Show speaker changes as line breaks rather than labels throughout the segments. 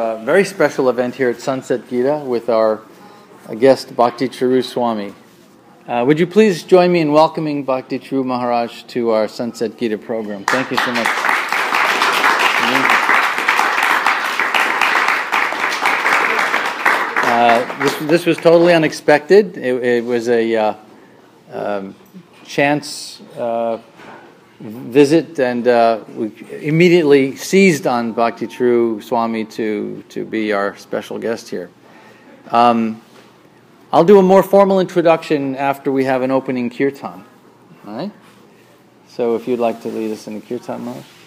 A very special event here at Sunset Gita with our uh, guest Bhakti Charu Swami. Uh, would you please join me in welcoming Bhakti Charu Maharaj to our Sunset Gita program? Thank you so much. Uh, this, this was totally unexpected. It, it was a uh, um, chance uh, visit, and uh, we immediately seized on Bhakti Charu Swami to, to be our special guest here. Um, I'll do a more formal introduction after we have an opening kirtan. All right? So if you'd like to lead us in a kirtan, Maharaj.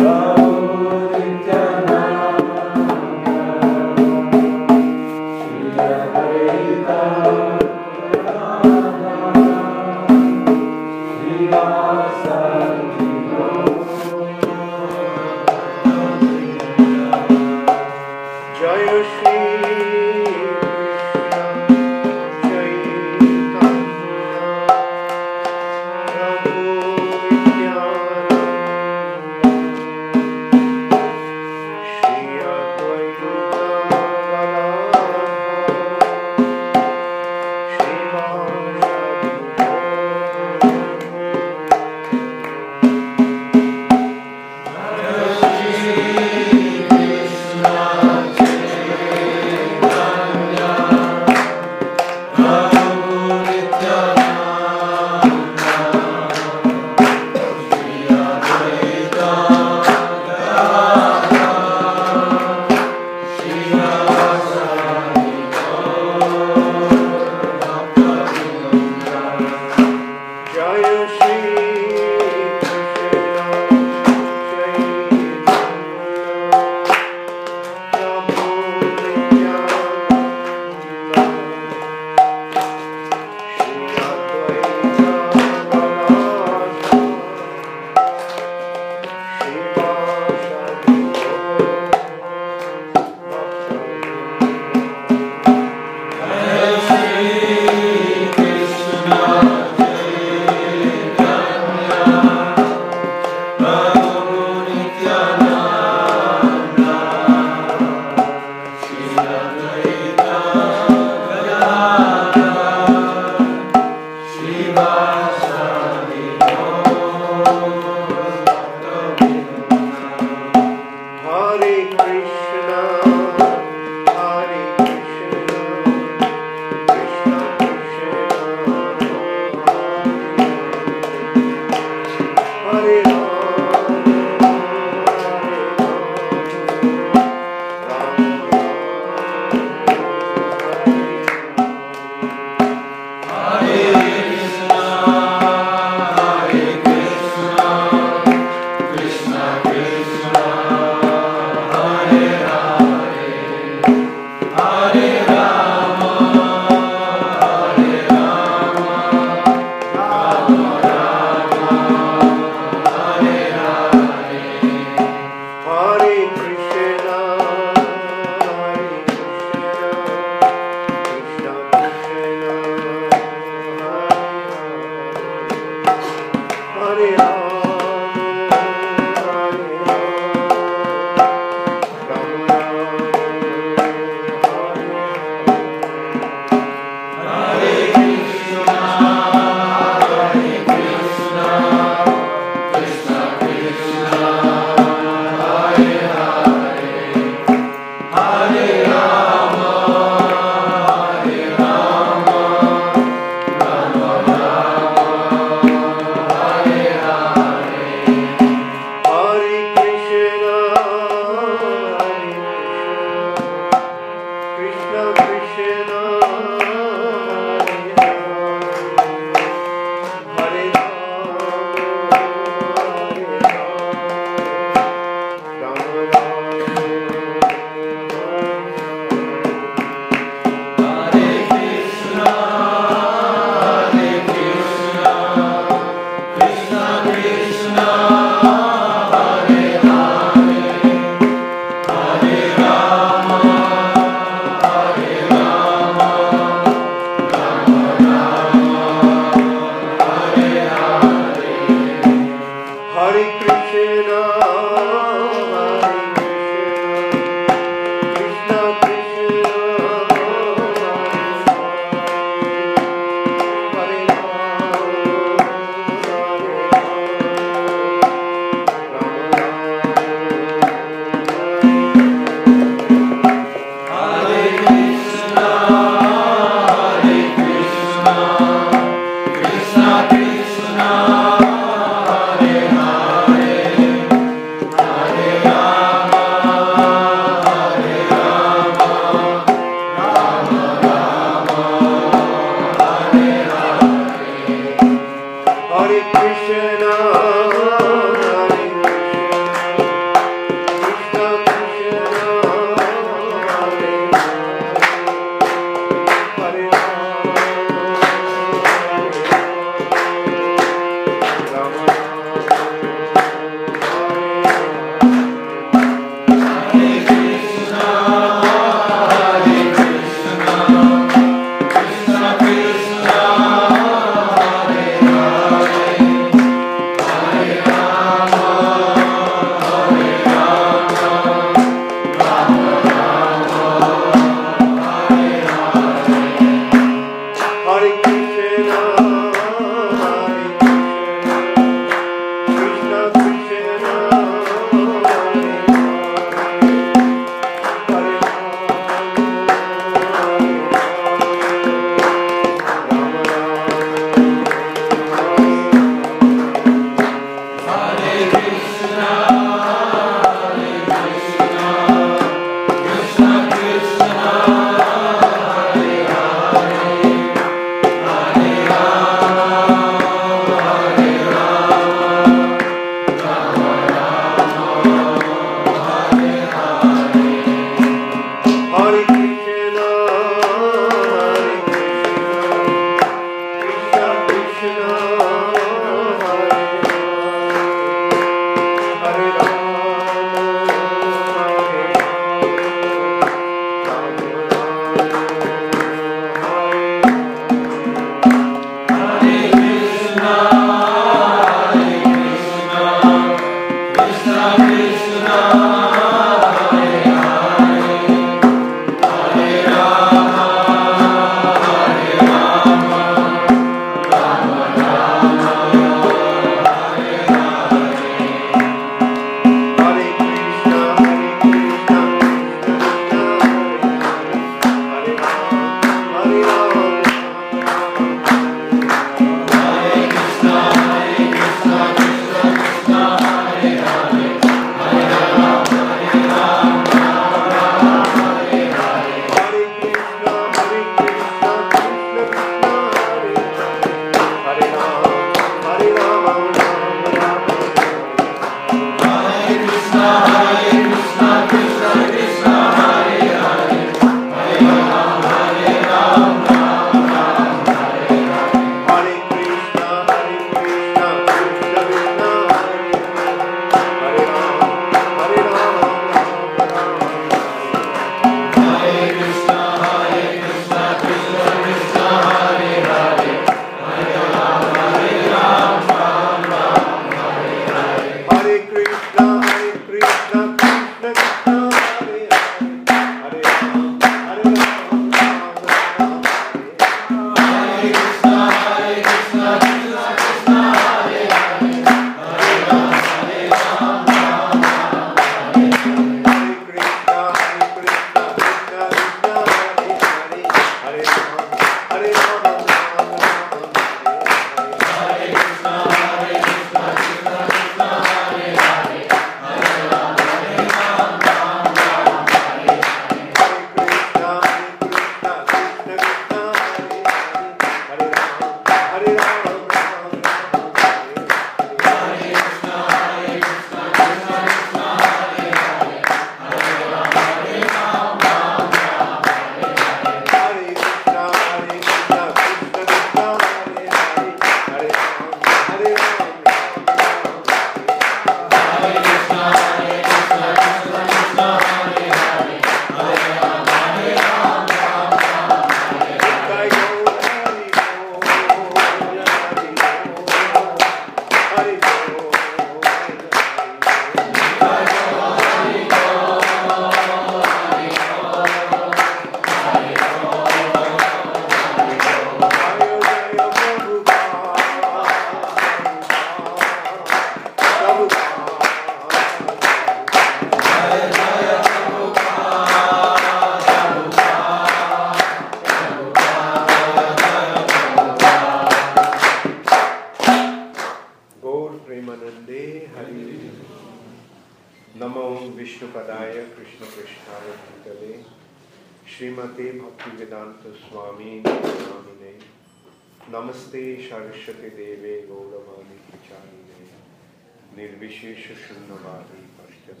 निर्विशेष शून्यवादी पश्चात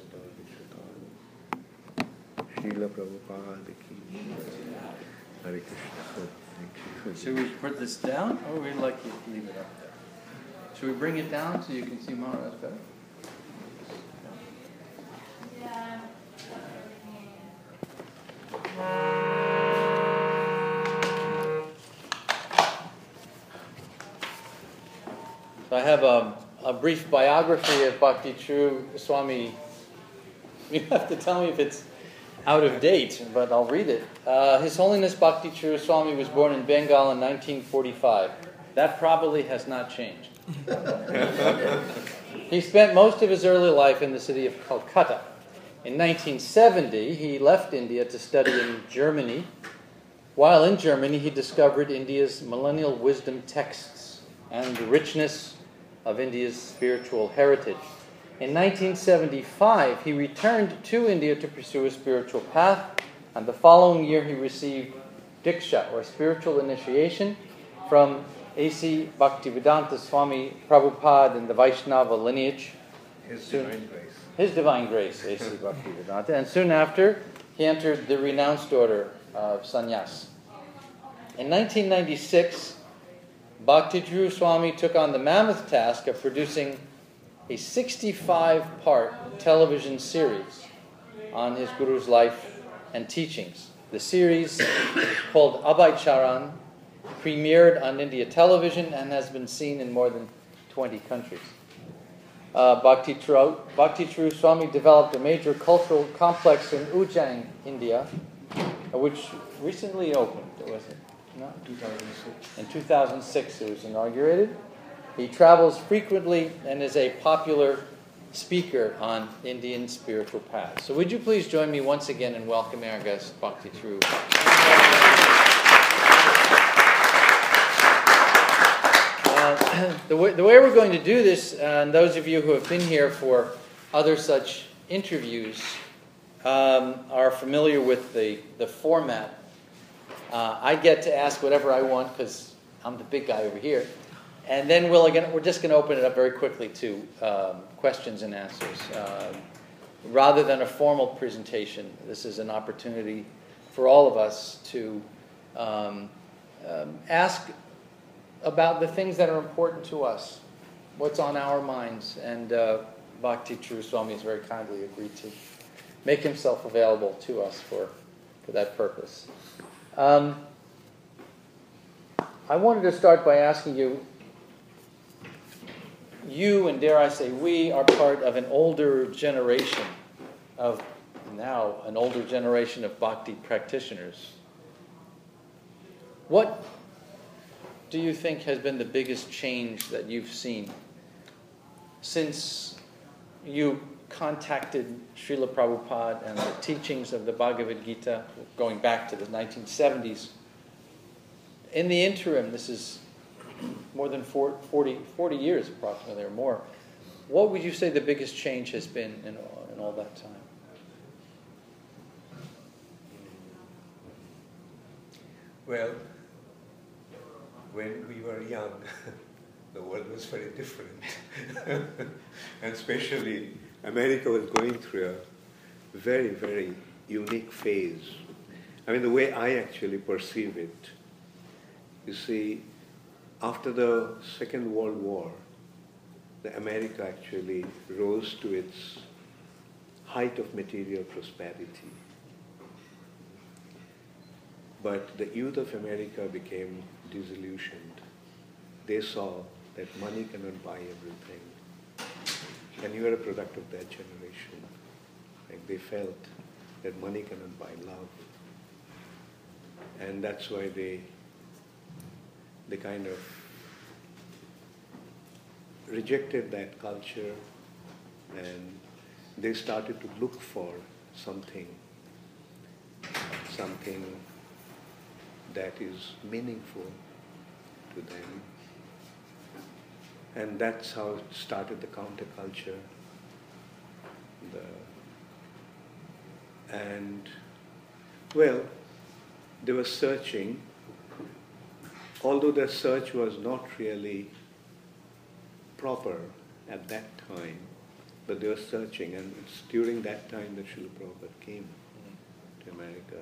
Srila Prabhupada ki Hare Krishna.
Should we put this down, or we'd like you to leave it up there? Should we bring it down so you can see Maharaj better? Brief biography of Bhakti Charu Swami. You have to tell me if it's out of date, but I'll read it. Uh, His Holiness Bhakti Charu Swami was born in Bengal in 1945. That probably has not changed. he spent most of his early life in the city of Calcutta. In 1970, he left India to study in Germany. While in Germany, he discovered India's millennial wisdom texts and the richness of India's spiritual heritage. In 1975, he returned to India to pursue a spiritual path, and the following year he received Diksha, or spiritual initiation, from A.C. Bhaktivedanta Swami Prabhupada in the Vaishnava lineage.
His divine grace.
His divine grace, A.C. Bhaktivedanta. And soon after, he entered the renounced order of sannyas. In 1996, Bhakti Charu Swami took on the mammoth task of producing a 65 part television series on his Guru's life and teachings. The series, called Abhay Charan, premiered on India television and has been seen in more than 20 countries. Uh, Bhakti, Charu, Bhakti Charu Swami developed a major cultural complex in Ujjain, India, uh, which recently opened, was it? No?
2006.
In 2006, it was inaugurated. He travels frequently and is a popular speaker on Indian spiritual paths. So, would you please join me once again in welcoming our guest, Bhakti Charu? Uh, the, way, the way we're going to do this, and those of you who have been here for other such interviews um, are familiar with the, the format. Uh, I get to ask whatever I want because I'm the big guy over here. And then we'll again, we're just going to open it up very quickly to um, questions and answers. Um, rather than a formal presentation, this is an opportunity for all of us to um, um, ask about the things that are important to us, what's on our minds. And uh, Bhakti Charu Swami has very kindly agreed to make himself available to us for, for that purpose. Um, I wanted to start by asking you you, and dare I say we, are part of an older generation of now an older generation of bhakti practitioners. What do you think has been the biggest change that you've seen since you contacted Srila Prabhupada and the teachings of the Bhagavad Gita going back to the 1970s? In the interim, this is more than 40, 40 years approximately or more. What would you say the biggest change has been in in all that time?
Well, when we were young, the world was very different. and especially, America was going through a very, very unique phase. I mean, the way I actually perceive it, you see, after the Second World War, the America actually rose to its height of material prosperity. But the youth of America became disillusioned. They saw that money cannot buy everything. And you are a product of that generation. Like they felt that money cannot buy love. And that's why they they kind of rejected that culture and they started to look for something, something that is meaningful to them. And that's how it started the counterculture, the and well, they were searching, although their search was not really proper at that time, but they were searching, and it's during that time that Srila Prabhupada came to America.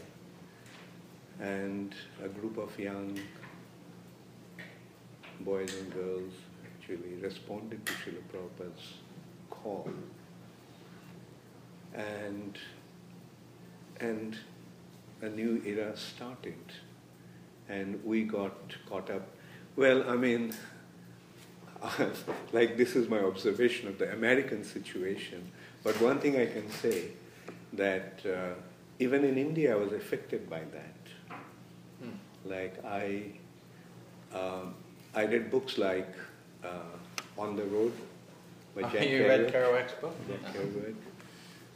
And a group of young boys and girls actually responded to Srila Prabhupada's call. And, and a new era started. And we got caught up. Well, I mean, like this is my observation of the American situation. But one thing I can say that uh, even in India, I was affected by that. Hmm. Like I, um, I read books like On the Road
by oh, Jack You Kerouac. read Kerouac's book?
Jack Kerouac,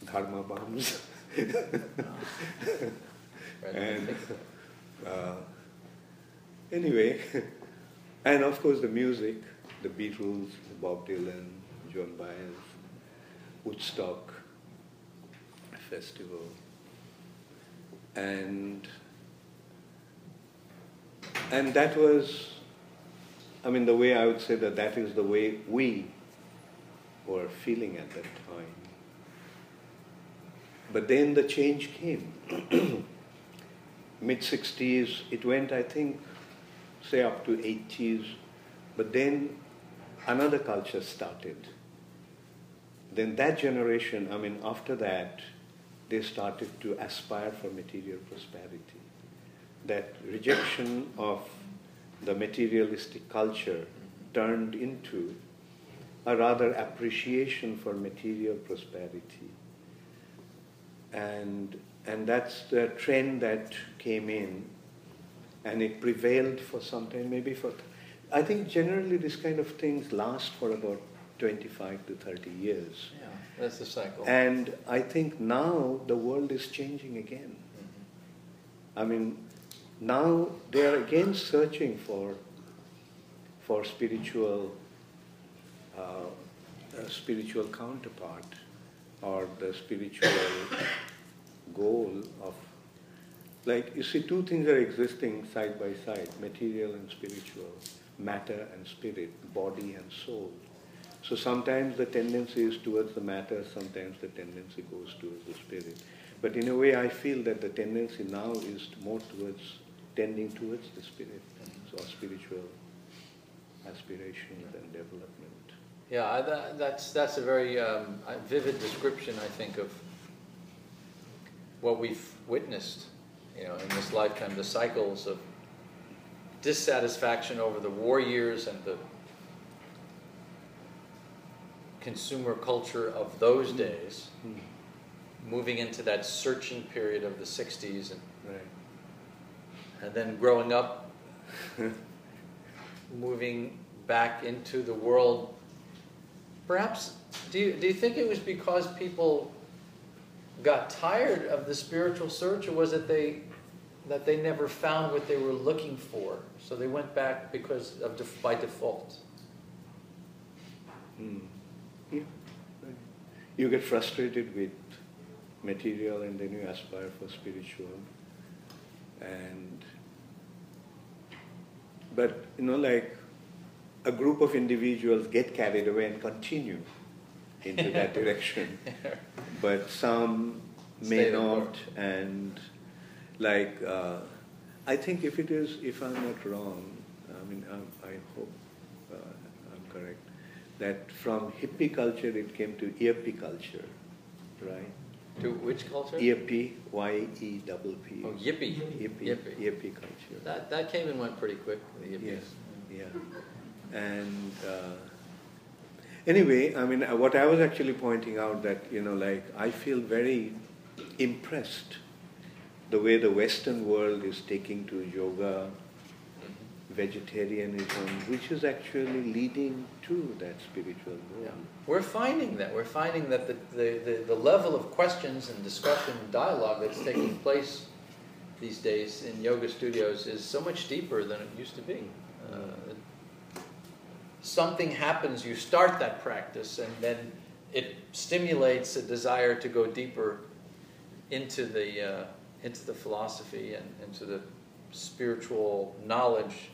Dharma Bums. and uh, anyway, and of course the music, the Beatles, Bob Dylan, Joan Baez, Woodstock Festival, and and that was, I mean, the way I would say that that is the way we were feeling at that time. But then the change came. Mid 60s, it went, I think, say up to 80s, but then another culture started. Then that generation, I mean, after that, they started to aspire for material prosperity. That rejection of the materialistic culture turned into a rather appreciation for material prosperity. And, and that's the trend that came in, and it prevailed for some time, maybe for. I think generally these kind of things last for about 25 to 30 years.
Yeah, that's the cycle.
And I think now the world is changing again. Mm-hmm. I mean, now they are again searching for, for spiritual uh, spiritual counterpart or the spiritual goal of like you see two things are existing side by side material and spiritual matter and spirit body and soul. So sometimes the tendency is towards the matter sometimes the tendency goes towards the spirit. But in a way i feel that the tendency now is more towards tending towards the spirit and so spiritual aspirations and development
yeah, that, that's, that's a very um, vivid description, I think, of what we've witnessed, you know, in this lifetime, the cycles of dissatisfaction over the war years and the consumer culture of those mm-hmm. days, mm. moving into that searching period of the 60s and. And then growing up, moving back into the world Perhaps, do you, do you think it was because people got tired of the spiritual search, or was it they that they never found what they were looking for, so they went back because of def- by default?
Hmm. Yeah. You get frustrated with material, and then you aspire for spiritual, and but you know, like a group of individuals get carried away and continue into that direction. But some may not, and like, uh, I think if it is, if I'm not wrong, I mean, I, um, I hope uh, I'm correct, that from hippie culture it came to earpy culture, right?
To which culture?
Earpy, Y-E-P-P.
Oh, yippee.
Yippee, yippee. yippee culture.
That, that came and went pretty quick, the
yippies. Yes, yeah. And uh, anyway, I mean, uh, what I was actually pointing out that, you know, like, I feel very impressed the way the Western world is taking to yoga, vegetarianism, which is actually leading to that spiritual goal. Yeah.
We're finding that. We're finding that the, the, the, the, level of questions and discussion and dialogue that's taking place these days in yoga studios is so much deeper than it used to be. Uh, something happens, you start that practice, and then it stimulates a desire to go deeper into the uh, into the philosophy and into the spiritual knowledge.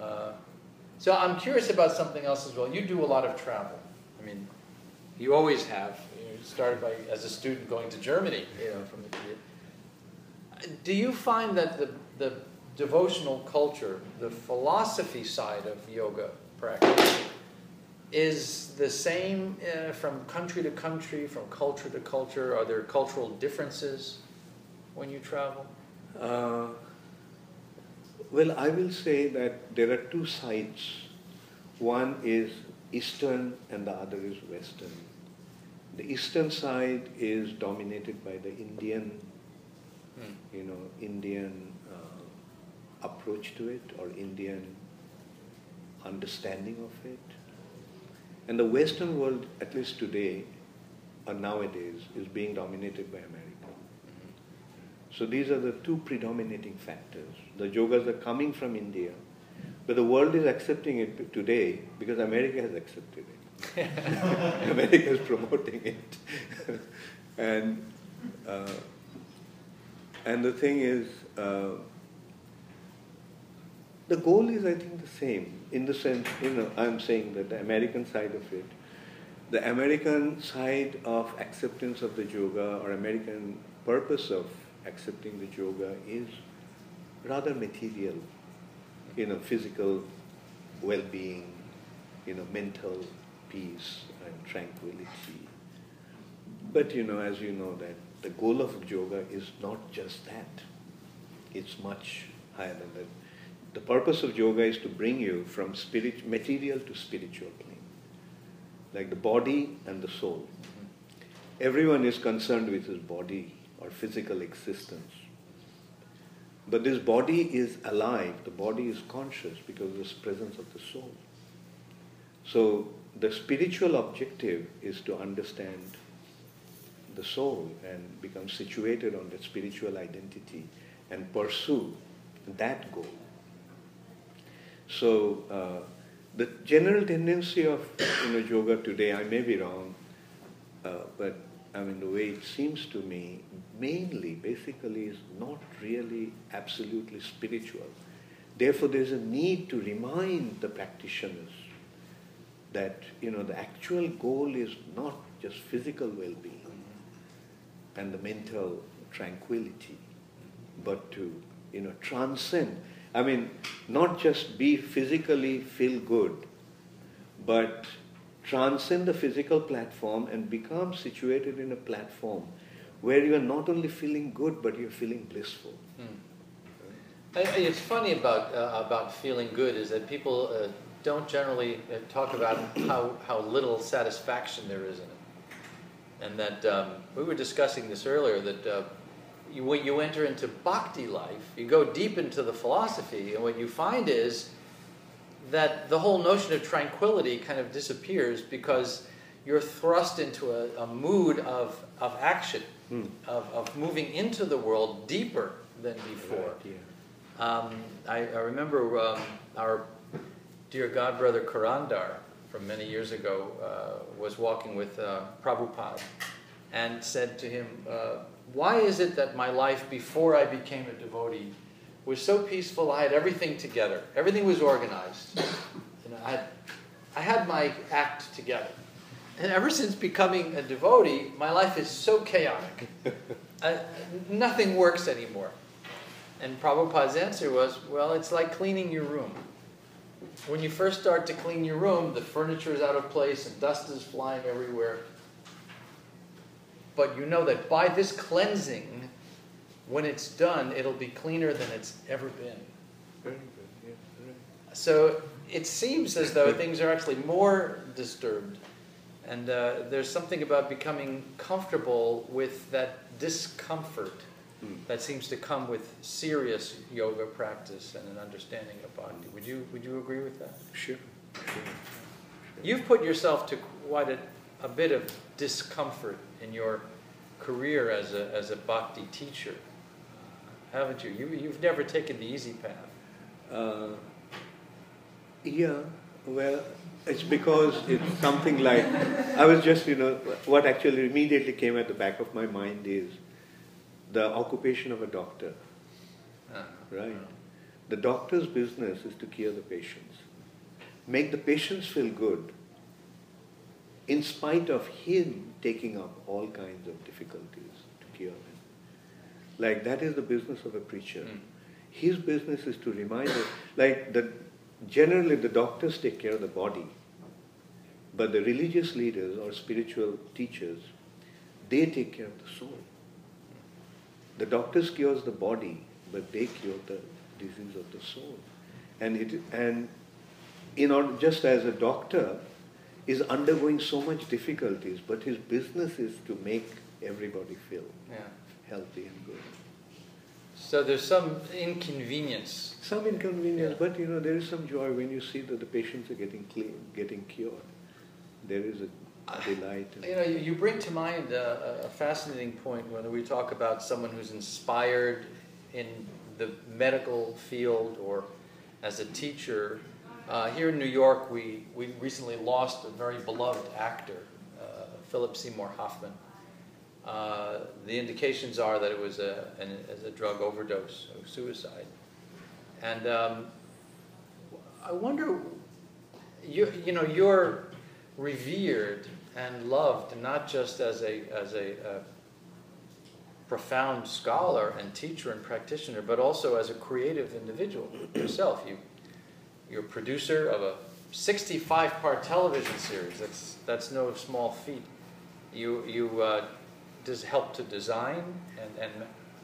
Uh, so I'm curious about something else as well. You do a lot of travel. I mean, you always have. You started by as a student going to Germany. You know, from the, do you find that the the devotional culture, the philosophy side of yoga practice, is the same uh, from country to country, from culture to culture? Are there cultural differences when you travel? Uh,
well, I will say that there are two sides. One is Eastern and the other is Western. The Eastern side is dominated by the Indian, hmm. you know, Indian uh, approach to it or Indian understanding of it. And the Western world, at least today or nowadays, is being dominated by America. So these are the two predominating factors. The yogas are coming from India, but the world is accepting it today because America has accepted it. America is promoting it. and, uh, and the thing is, uh, the goal is, I think, the same in the sense, you know, I'm saying that the American side of it, the American side of acceptance of the yoga or American purpose of accepting the yoga is rather material, you know, physical well-being, you know, mental peace and tranquility. But you know, as you know, that the goal of yoga is not just that. It's much higher than that. The purpose of yoga is to bring you from spirit, material to spiritual plane, like the body and the soul. Everyone is concerned with his body or physical existence. But this body is alive, the body is conscious because of the presence of the soul. So the spiritual objective is to understand the soul and become situated on that spiritual identity and pursue that goal. So uh, the general tendency of you know yoga today, I may be wrong, uh, but I mean, the way it seems to me, mainly, basically, is not really absolutely spiritual. Therefore, there's a need to remind the practitioners that, you know, the actual goal is not just physical well-being and the mental tranquility, but to, you know, transcend. I mean, not just be physically feel good, but transcend the physical platform and become situated in a platform where you are not only feeling good but you're feeling blissful. Hmm.
It's funny about uh, about feeling good is that people uh, don't generally uh, talk about how, how little satisfaction there is in it, and that um, we were discussing this earlier that uh, you, when you enter into bhakti life, you go deep into the philosophy, and what you find is that the whole notion of tranquility kind of disappears because you're thrust into a, a mood of, of action, mm. of, of moving into the world deeper than before. Um, I, I, remember um, our dear god brother Karandhar from many years ago uh, was walking with uh, Prabhupada and said to him, uh, Why is it that my life before I became a devotee was so peaceful. I had everything together. Everything was organized. And I had, I had my act together. And ever since becoming a devotee, my life is so chaotic. I, nothing works anymore. And Prabhupada's answer was, well, it's like cleaning your room. When you first start to clean your room, the furniture is out of place and dust is flying everywhere. But you know that by this cleansing, when it's done, it'll be cleaner than it's ever been.
Very good. Yeah, right.
So it seems as though things are actually more disturbed. And uh, there's something about becoming comfortable with that discomfort mm. that seems to come with serious yoga practice and an understanding of bhakti. Would you, would you agree with that?
Sure. sure. sure.
You've put yourself to quite a, a bit of discomfort in your career as a, as a bhakti teacher haven't you? you you've never taken the easy path. Uh,
yeah, well, it's because it's something like I was just, you know, what actually immediately came at the back of my mind is the occupation of a doctor,
Uh,
right? The doctor's business is to cure the patients, make the patients feel good, in spite of him taking up all kinds of difficulties to cure them. Like that is the business of a preacher.
Mm.
His business is to remind us, like the generally the doctors take care of the body, but the religious leaders or spiritual teachers, they take care of the soul. The doctors cures the body, but they cure the disease of the soul. And it and in order, just as a doctor is undergoing so much difficulties, but his business is to make everybody feel
Yeah.
healthy and good.
So there's some inconvenience.
Some inconvenience,
Yeah.
but you know there is some joy when you see that the patients are getting clean, getting cured. There is a, a delight.
You know, you, you bring to mind a, a fascinating point when we talk about someone who's inspired in the medical field or as a teacher. Uh, here in New York, we, we recently lost a very beloved actor, uh, Philip Seymour Hoffman. Uh, the indications are that it was a, an, as a drug overdose or suicide. And um, I wonder, you, you know, you're revered and loved not just as a, as a, profound scholar and teacher and practitioner, but also as a creative individual yourself. You, you're a producer of a 65 part television series. That's, that's no small feat. You, you uh, just help to design and, and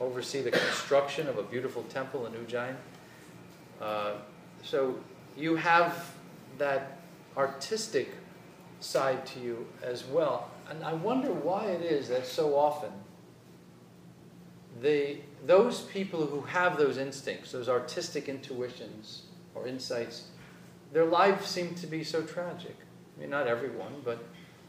oversee the construction of a beautiful temple in Ujjain. Uh, so you have that artistic side to you as well. And I wonder why it is that so often the, those people who have those instincts, those artistic intuitions or insights, their lives seem to be so tragic. I mean, not everyone, but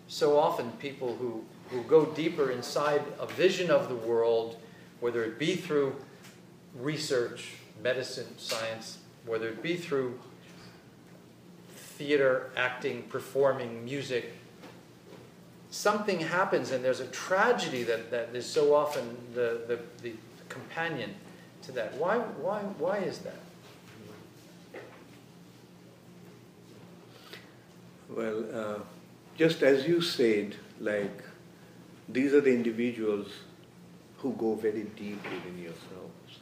so often people who, who go deeper inside a vision of the world, whether it be through research, medicine, science, whether it be through theater, acting, performing, music, something happens and there's a tragedy that, that is so often the, the, the companion to that. Why, why, why is that?
Well, uh, just as you said, like these are the individuals who go very deep within yourselves,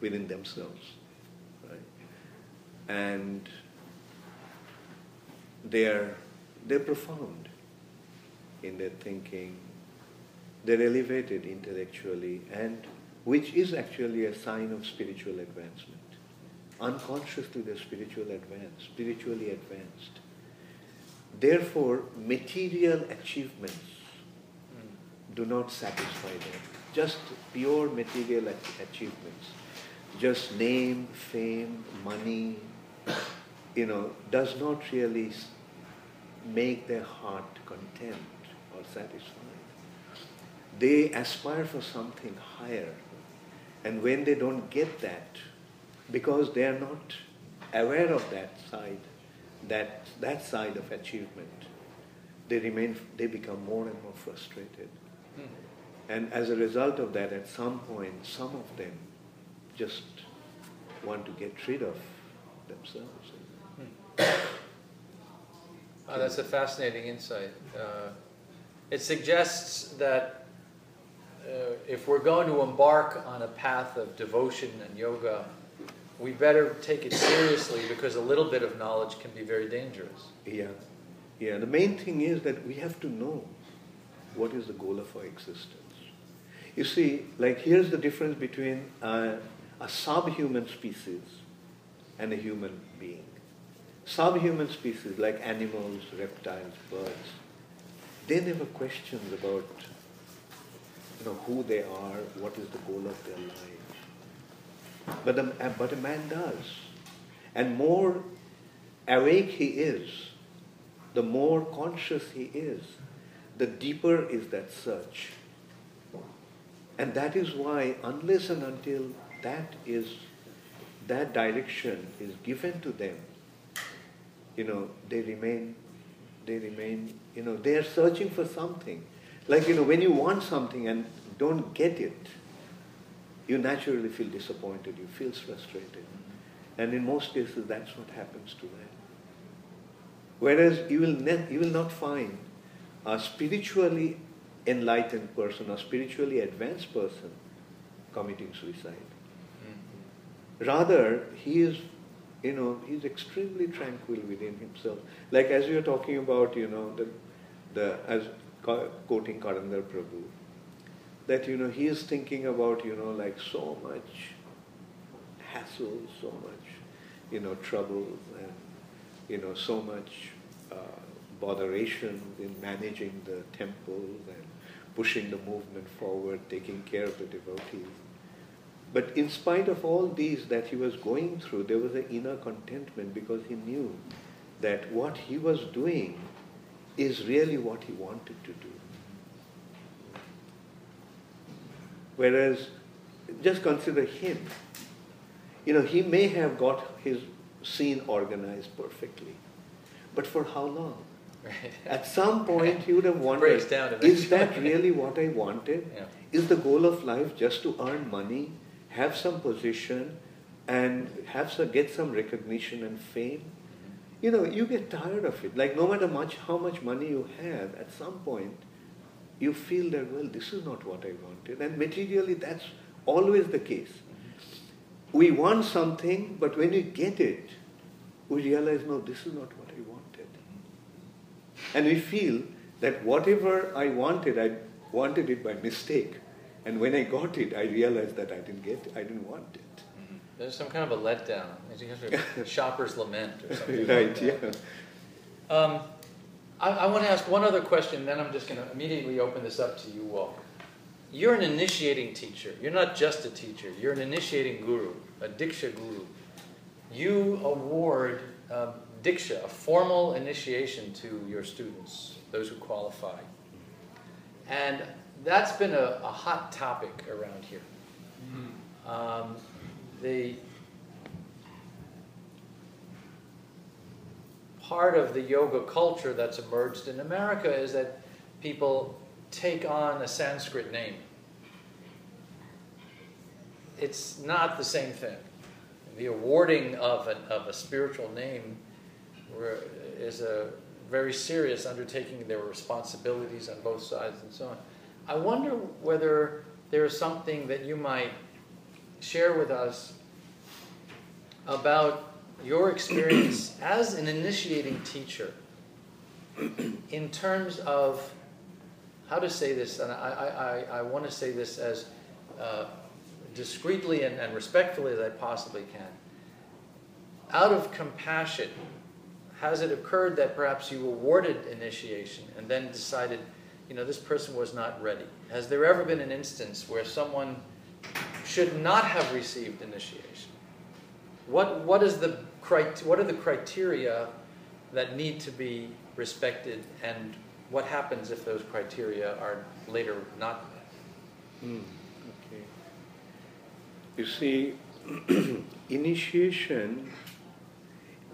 within themselves, right? And they're they're profound in their thinking. They're elevated intellectually, and which is actually a sign of spiritual advancement. Unconsciously, they're spiritual advanced, spiritually advanced. Therefore, material achievements do not satisfy them. Just pure material ach- achievements, just name, fame, money, you know, does not really make their heart content or satisfied. They aspire for something higher. And when they don't get that, because they are not aware of that side, that, that side of achievement, they remain, they become more and more frustrated. And as a result of that, at some point, some of them just want to get rid of themselves.
Oh, that's a fascinating insight. Uh, it suggests that uh, if we're going to embark on a path of devotion and yoga, we better take it seriously because a little bit of knowledge can be very dangerous.
Yeah, yeah. The main thing is that we have to know what is the goal of our existence. You see, like here's the difference between a, subhuman species and a human being. Subhuman species like animals, reptiles, birds, they never question about you know who they are, what is the goal of their life. But a, but a man does. And more awake he is, the more conscious he is, the deeper is that search. And that is why, unless and until that is, that direction is given to them, you know, they remain, they remain, you know, they are searching for something. Like, you know, when you want something and don't get it, you naturally feel disappointed, you feel frustrated. And in most cases, that's what happens to them. Whereas you will, ne- you will not find a spiritually enlightened person, a spiritually advanced person committing suicide. Mm-hmm. Rather, he is, you know, he's extremely tranquil within himself. Like as you're talking about, you know, the, the as quoting Karandhar Prabhu, that you know he is thinking about you know like so much hassle, so much you know trouble, and you know so much botheration in managing the temple and pushing the movement forward, taking care of the devotees. But in spite of all these that he was going through, there was an inner contentment because he knew that what he was doing is really what he wanted to do. Whereas, just consider him. You know, he may have got his scene organized perfectly, but for how long? Right. At some point, you would have wondered, is that really what I wanted? Yeah. Is the goal of life just to earn money, have some position, and have some, get some recognition and fame? you know, you get tired of it. Like no matter much how much money you have, at some point you feel that, well, this is not what I wanted. And materially that's always the case. We want something, but when you get it, we realize, no, this is not what I wanted. And we feel that whatever I wanted, I wanted it by mistake. And when I got it, I realized that I didn't get it, I didn't want it.
There's some kind of a letdown. a shopper's lament or something.
right,
like
yeah.
Um, I, I want to ask one other question, then I'm just going to immediately open this up to you all. You're an initiating teacher. You're not just a teacher, you're an initiating guru, a Diksha guru. You award um, Diksha, a formal initiation to your students, those who qualify. And that's been a, a hot topic around here. Um, the part of the yoga culture that's emerged in America is that people take on a Sanskrit name. It's not the same thing. The awarding of, an, of a spiritual name is a very serious undertaking. There are responsibilities on both sides and so on. I wonder whether there is something that you might share with us about your experience as an initiating teacher in terms of how to say this, and I, I, I want to say this as uh, discreetly and, and respectfully as I possibly can. Out of compassion, has it occurred that perhaps you awarded initiation and then decided, you know, this person was not ready? Has there ever been an instance where someone should not have received initiation? What, what, is the, what are the criteria that need to be respected, and what happens if those criteria are later not met?
Mm, okay. You see, initiation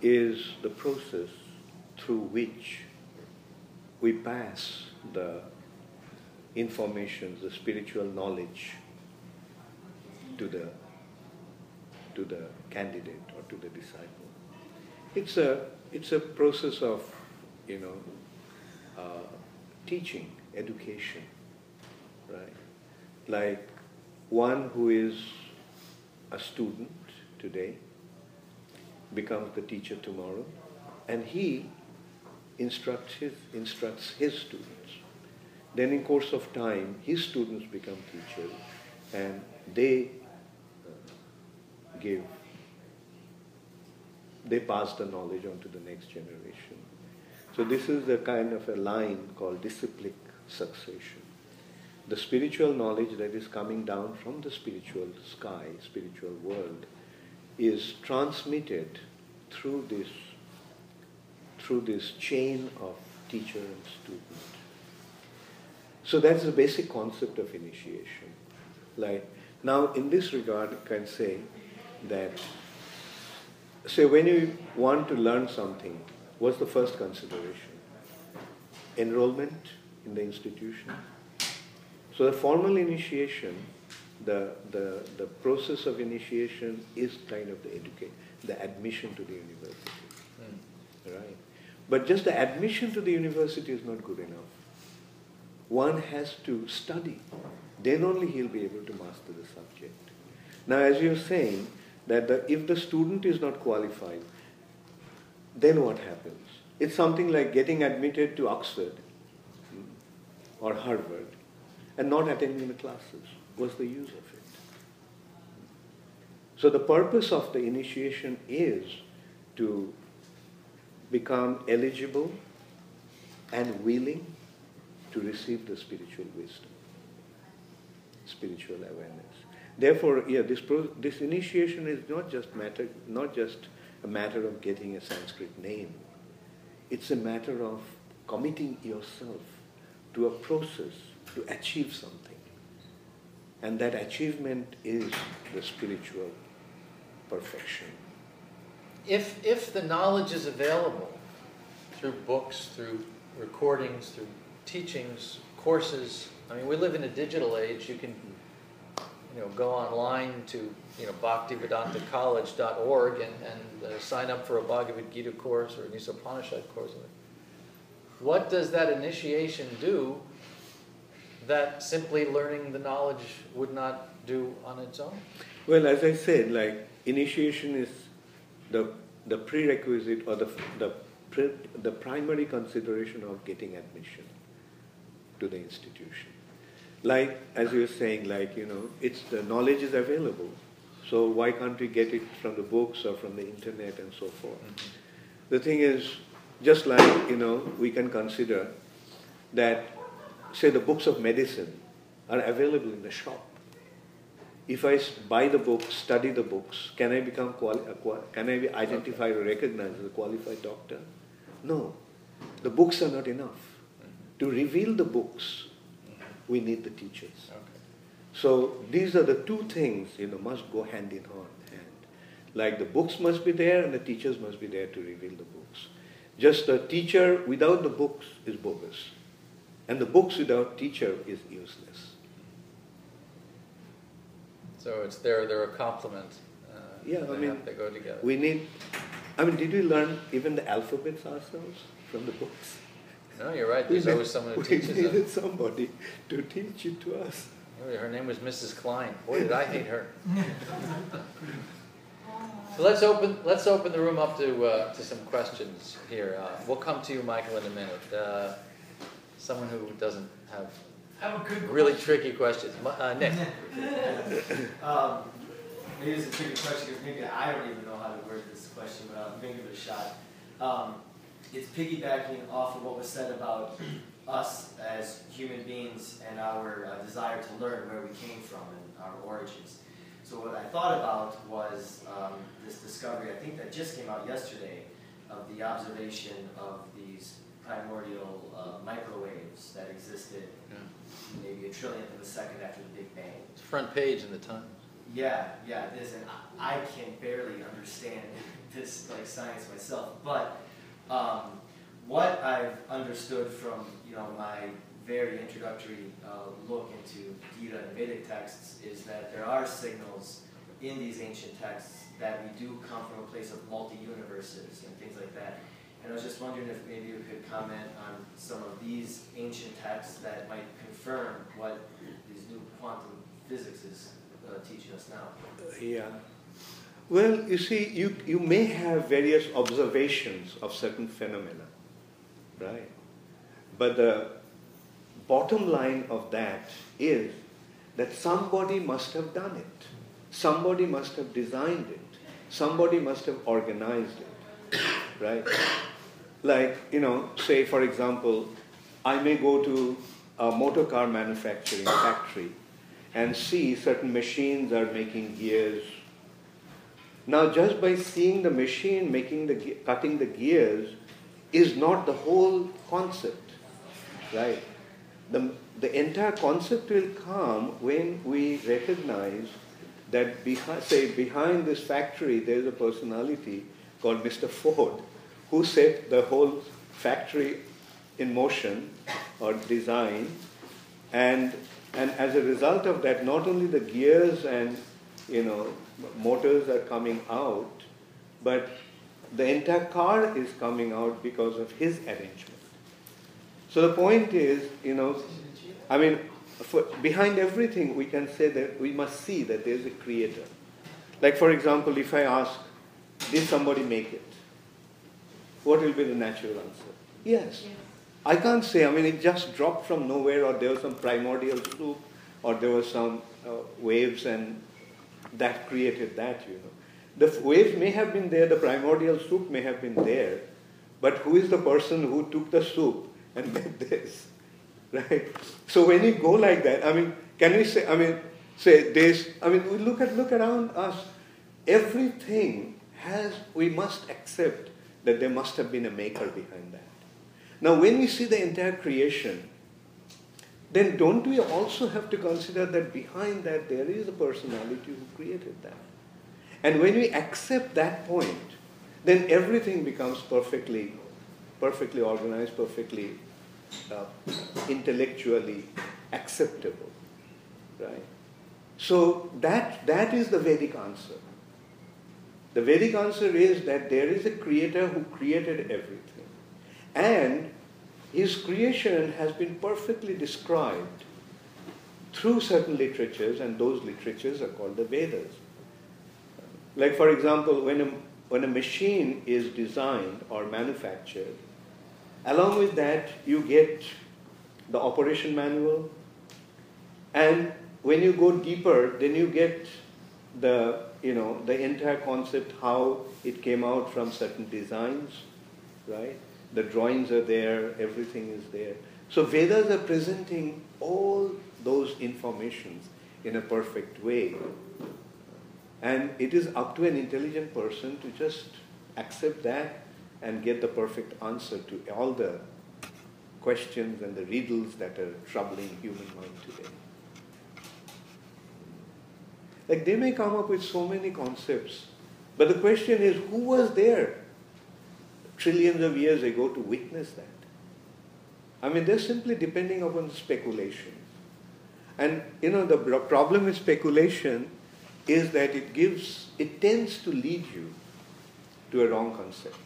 is the process through which we pass the information, the spiritual knowledge to the to the candidate or to the disciple. It's a it's a process of you know uh, teaching, education, right? Like one who is a student today becomes the teacher tomorrow, and he instructs his instructs his students. Then in course of time, his students become teachers, and they uh, give, they pass the knowledge on to the next generation. So this is the kind of a line called disciplic succession. The spiritual knowledge that is coming down from the spiritual sky, spiritual world, is transmitted through this through this chain of teacher and student. So that's the basic concept of initiation. Like now in this regard I can say that, say, when you want to learn something, what's the first consideration? Enrollment in the institution. So the formal initiation the, the, the process of initiation is kind of the educate, the admission to the university. Mm. Right? But just the admission to the university is not good enough. One has to study. Then only he'll be able to master the subject. Now, as you're saying, that the, if the student is not qualified, then what happens? It's something like getting admitted to Oxford hmm, or Harvard and not attending the classes. What's the use of it? So the purpose of the initiation is to become eligible and willing to receive the spiritual wisdom, spiritual awareness. Therefore, yeah, this, pro- this initiation is not just matter, not just a matter of getting a Sanskrit name. It's a matter of committing yourself to a process to achieve something. And that achievement is the spiritual perfection.
If, if the knowledge is available through books, through recordings, through teachings, courses, I mean, we live in a digital age. You can you know, go online to you know, bhaktivedantacollege.org and, and uh, sign up for a Bhagavad Gita course or a Nisopanishad course. What does that initiation do that simply learning the knowledge would not do on its own?
Well, as I said, like initiation is the the prerequisite or the the the primary consideration of getting admission to the institution. Like as you were saying, like you know, it's the knowledge is available. So why can't we get it from the books or from the internet and so forth? Mm-hmm. The thing is, just like you know, we can consider that say the books of medicine are available in the shop. If I buy the books, study the books, can I become quali- uh, can I be identified or recognized as a qualified doctor? No, the books are not enough. Mm-hmm. To reveal the books, mm-hmm. we need the teachers. Okay. So these are the two things you know must go hand in hand. Like the books must be there and the teachers must be there to reveal the books. Just a teacher without the books is bogus. And the books without teacher is useless.
So it's they're, they're a complement. Uh,
yeah, I mean,
they go together.
We need, I mean, did we learn even the alphabets ourselves from the books?
No, you're right. There's always someone who teaches us.
We needed somebody to teach it to us.
Her name was Mrs. Klein. Boy, did I hate her. so let's open let's open the room up to uh, to some questions here. Uh, we'll come to you, Michael, in a minute. Uh, someone who doesn't have,
have a good
really question. tricky questions. Uh, Nick.
um, maybe it's a tricky question because maybe I don't even know how to word this question, but I'm going to give it a shot. Um, it's piggybacking off of what was said about us as human beings and our uh, desire to learn where we came from and our origins. So what I thought about was um, this discovery, I think that just came out yesterday, of the observation of these primordial uh, microwaves that existed yeah. maybe a trillionth of a second after the Big Bang.
It's front page in the Times.
Yeah, yeah, it is, and I, I can barely understand this like science myself. But um, what I've understood from you know my very introductory uh, look into Gita and Vedic texts is that there are signals in these ancient texts that we do come from a place of multi-universes and things like that. And I was just wondering if maybe you could comment on some of these ancient texts that might confirm what these new quantum physics is uh, teaching us now.
Yeah. Well, you see, you, you may have various observations of certain phenomena, right? But the bottom line of that is that somebody must have done it. Somebody must have designed it. Somebody must have organized it, right? Like, you know, say for example, I may go to a motor car manufacturing factory and see certain machines are making gears. Now, just by seeing the machine making the cutting the gears is not the whole concept, right? The, the entire concept will come when we recognize that behind, say behind this factory there is a personality called Mr. Ford who set the whole factory in motion or design and And as a result of that, not only the gears and you know motors are coming out, but the entire car is coming out because of his arrangement. So the point is, you know, I mean, for, behind everything, we can say that we must see that there is a creator. Like, for example, if I ask, did somebody make it? What will be the natural answer? Yes. yes. I can't say, I mean, it just dropped from nowhere, or there was some primordial soup, or there was some uh, waves, and that created that, you know. The waves may have been there, the primordial soup may have been there, but who is the person who took the soup and made this? Right? So when you go like that, I mean, can we say, I mean, say this, I mean, we look at look around us, everything has, we must accept that there must have been a maker behind that. Now, when we see the entire creation, then don't we also have to consider that behind that there is a personality who created that? And when we accept that point, then everything becomes perfectly, perfectly organized, perfectly uh, intellectually acceptable, right? So that, that is the Vedic answer. The Vedic answer is that there is a creator who created everything. And his creation has been perfectly described through certain literatures, and those literatures are called the Vedas. Like, for example, when a, when a machine is designed or manufactured, along with that, you get the operation manual, and when you go deeper, then you get the you know the entire concept how it came out from certain designs, right? The drawings are there, everything is there. So Vedas are presenting all those informations in a perfect way. And it is up to an intelligent person to just accept that and get the perfect answer to all the questions and the riddles that are troubling human mind today. Like they may come up with so many concepts, but the question is who was there trillions of years ago to witness that? I mean, they're simply depending upon speculation. And you know, the problem with speculation is that it gives, it tends to lead you to a wrong concept.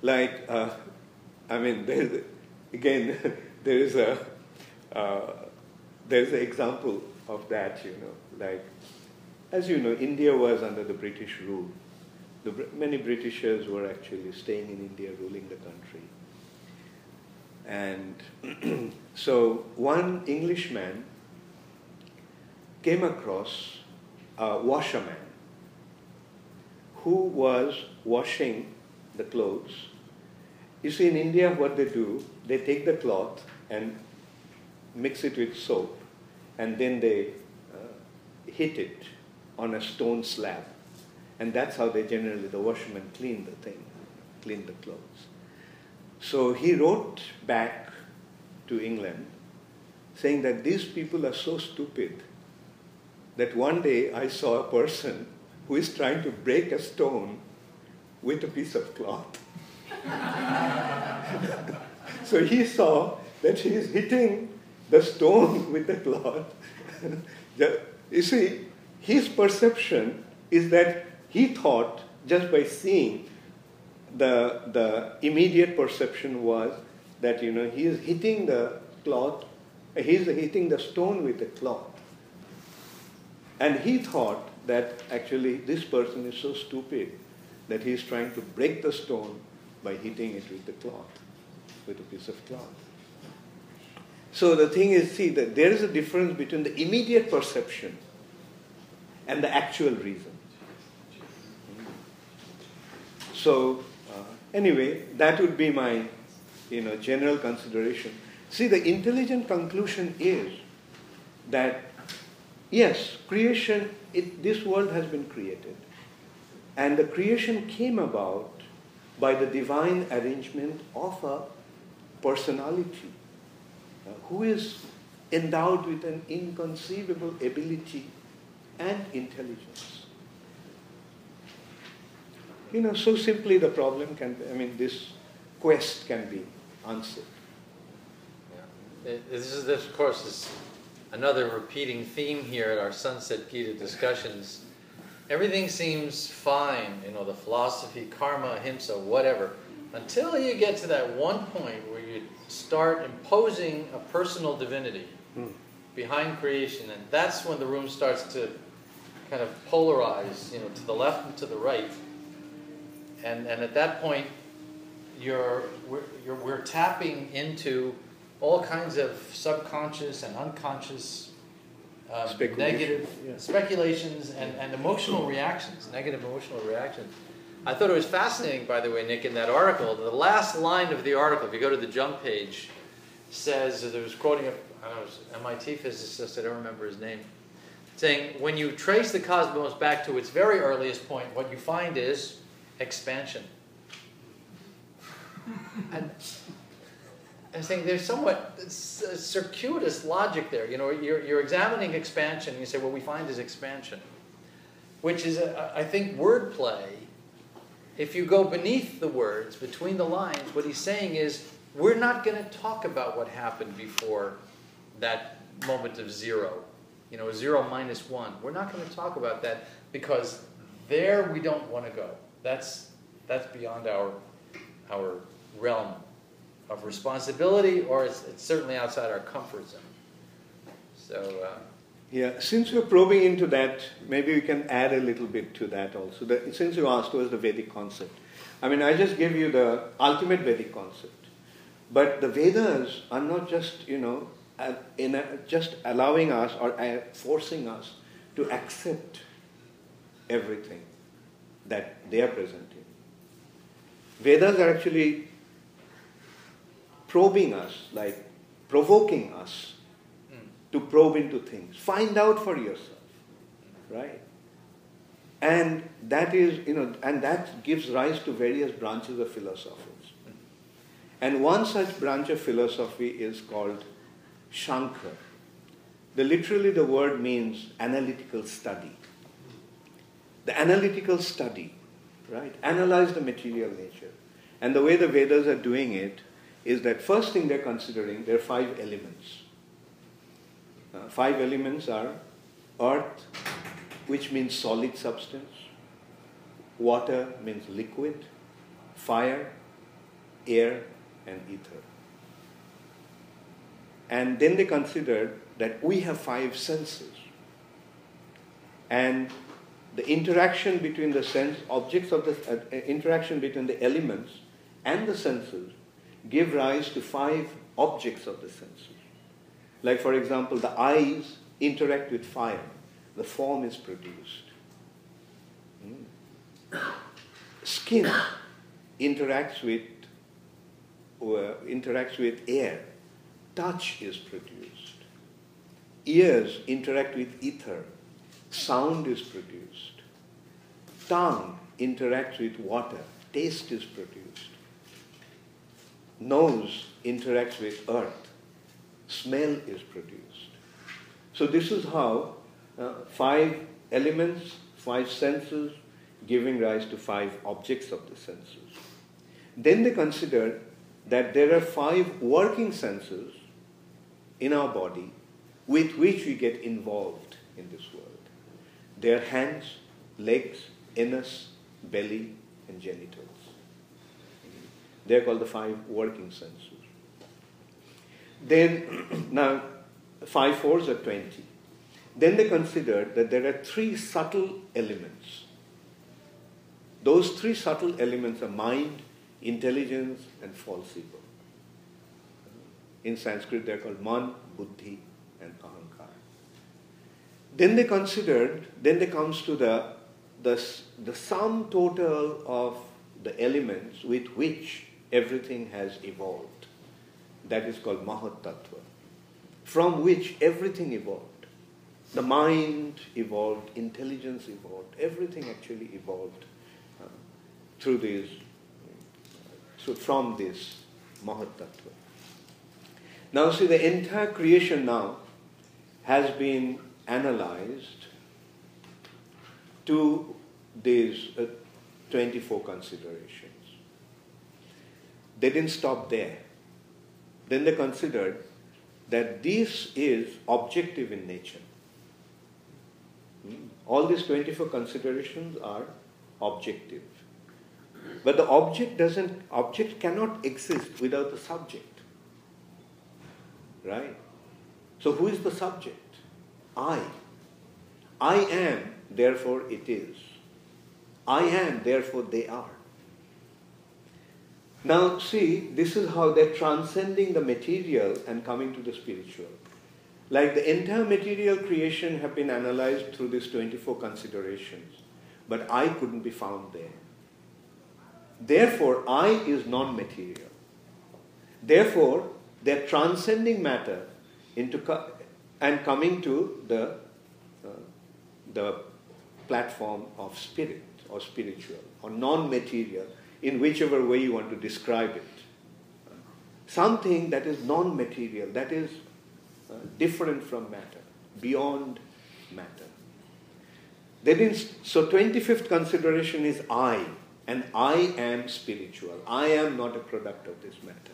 Like, uh, I mean, again, there is a, uh, there's an example of that, you know, like, as you know, India was under the British rule. The, many Britishers were actually staying in India, ruling the country. And so one Englishman came across a washerman who was washing the clothes. You see, in India, what they do, they take the cloth and mix it with soap, and then they hit it on a stone slab. And that's how they generally, the washermen clean the thing, clean the clothes. So he wrote back to England saying that these people are so stupid that one day I saw a person who is trying to break a stone with a piece of cloth. so he saw that he is hitting the stone with the cloth. you see, his perception is that he thought just by seeing the, the immediate perception was that you know he is hitting the cloth, he is hitting the stone with the cloth. And he thought that actually this person is so stupid that he is trying to break the stone by hitting it with the cloth, with a piece of cloth. So the thing is, see, that there is a difference between the immediate perception and the actual reason. So, uh, anyway, that would be my you know, general consideration. See, the intelligent conclusion is that yes, creation, it, this world has been created. And the creation came about by the divine arrangement of a personality who is endowed with an inconceivable ability and intelligence. You know, so simply the problem can, I mean, this quest can be answered.
Yeah. This is, this, of course, is
another repeating theme here at our Sunset Gita discussions. Everything seems fine, you know, the philosophy, karma, ahimsa, whatever, until you get to that one point start imposing a personal divinity behind creation, and that's when the room starts to kind of polarize, you know, to the left and to the right. And, and at that point, you're, we're, you're, we're tapping into all kinds of subconscious and unconscious um, negative
yeah.
speculations and, and emotional reactions, negative emotional reactions. I thought it was fascinating, by the way, Nick, in that article. The last line of the article, if you go to the jump page, says there was quoting a I MIT physicist, I don't remember his name, saying when you trace the cosmos back to its very earliest point, what you find is expansion. And I'm saying there's somewhat circuitous logic there. You know, you're, you're examining expansion, and you say, what we find is expansion, which is, a, I think, wordplay. If you go beneath the words, between the lines, what he's saying is, we're not going to talk about what happened before that moment of zero, you know, zero minus one. We're not going to talk about that because there we don't want to go. That's, that's beyond our, our realm of responsibility, or it's, it's certainly outside our comfort zone. So, uh,
Yeah, since we're probing into that, maybe we can add a little bit to that also. The, since you asked, was the Vedic concept? I mean, I just gave you the ultimate Vedic concept. But the Vedas are not just, you know, in a, just allowing us or uh, forcing us to accept everything that they are presenting. Vedas are actually probing us, like provoking us to probe into things. Find out for yourself, right? And that is, you know, and that gives rise to various branches of philosophies. And one such branch of philosophy is called Sankhya. The, literally, the word means analytical study. The analytical study, right? Analyze the material nature. And the way the Vedas are doing it is that first thing they're considering, there are five elements. Uh, five elements are earth, which means solid substance, water means liquid, fire, air, and ether. And then they considered that we have five senses. And the interaction between the sense objects of the uh, interaction between the elements and the senses give rise to five objects of the senses. Like, for example, the eyes interact with fire, the form is produced. Mm. Skin interacts with uh, interacts with air, touch is produced. Ears interact with ether, sound is produced. Tongue interacts with water, taste is produced. Nose interacts with earth, smell is produced. So, this is how uh, five elements, five senses, giving rise to five objects of the senses. Then they considered that there are five working senses in our body with which we get involved in this world. They are hands, legs, anus, belly, and genitals. They are called the five working senses. Then, now, five fours are 20. Then they considered that there are three subtle elements. Those three subtle elements are mind, intelligence, and false ego. In Sanskrit, they're called man, buddhi, and ahankar. Then they considered, then they comes to the, the, the sum total of the elements with which everything has evolved. That is called Mahat Tattva, from which everything evolved. The mind evolved, intelligence evolved, everything actually evolved uh, through these, so from this Mahat Tattva. Now, see, the entire creation now has been analyzed to these uh, 24 considerations. They didn't stop there. Then they considered that this is objective in nature. Hmm? All these 24 considerations are objective. But the object doesn't, object cannot exist without the subject. Right? So who is the subject? I. I am, therefore it is. I am, therefore they are. Now, see, this is how they're transcending the material and coming to the spiritual. Like the entire material creation have been analyzed through these 24 considerations, but I couldn't be found there. Therefore, I is non material. Therefore, they're transcending matter into co- and coming to the, uh, the platform of spirit or spiritual or non material, in whichever way you want to describe it. Something that is non material, that is uh, different from matter, beyond matter. Didn't, so 25th consideration is I, and I am spiritual. I am not a product of this matter.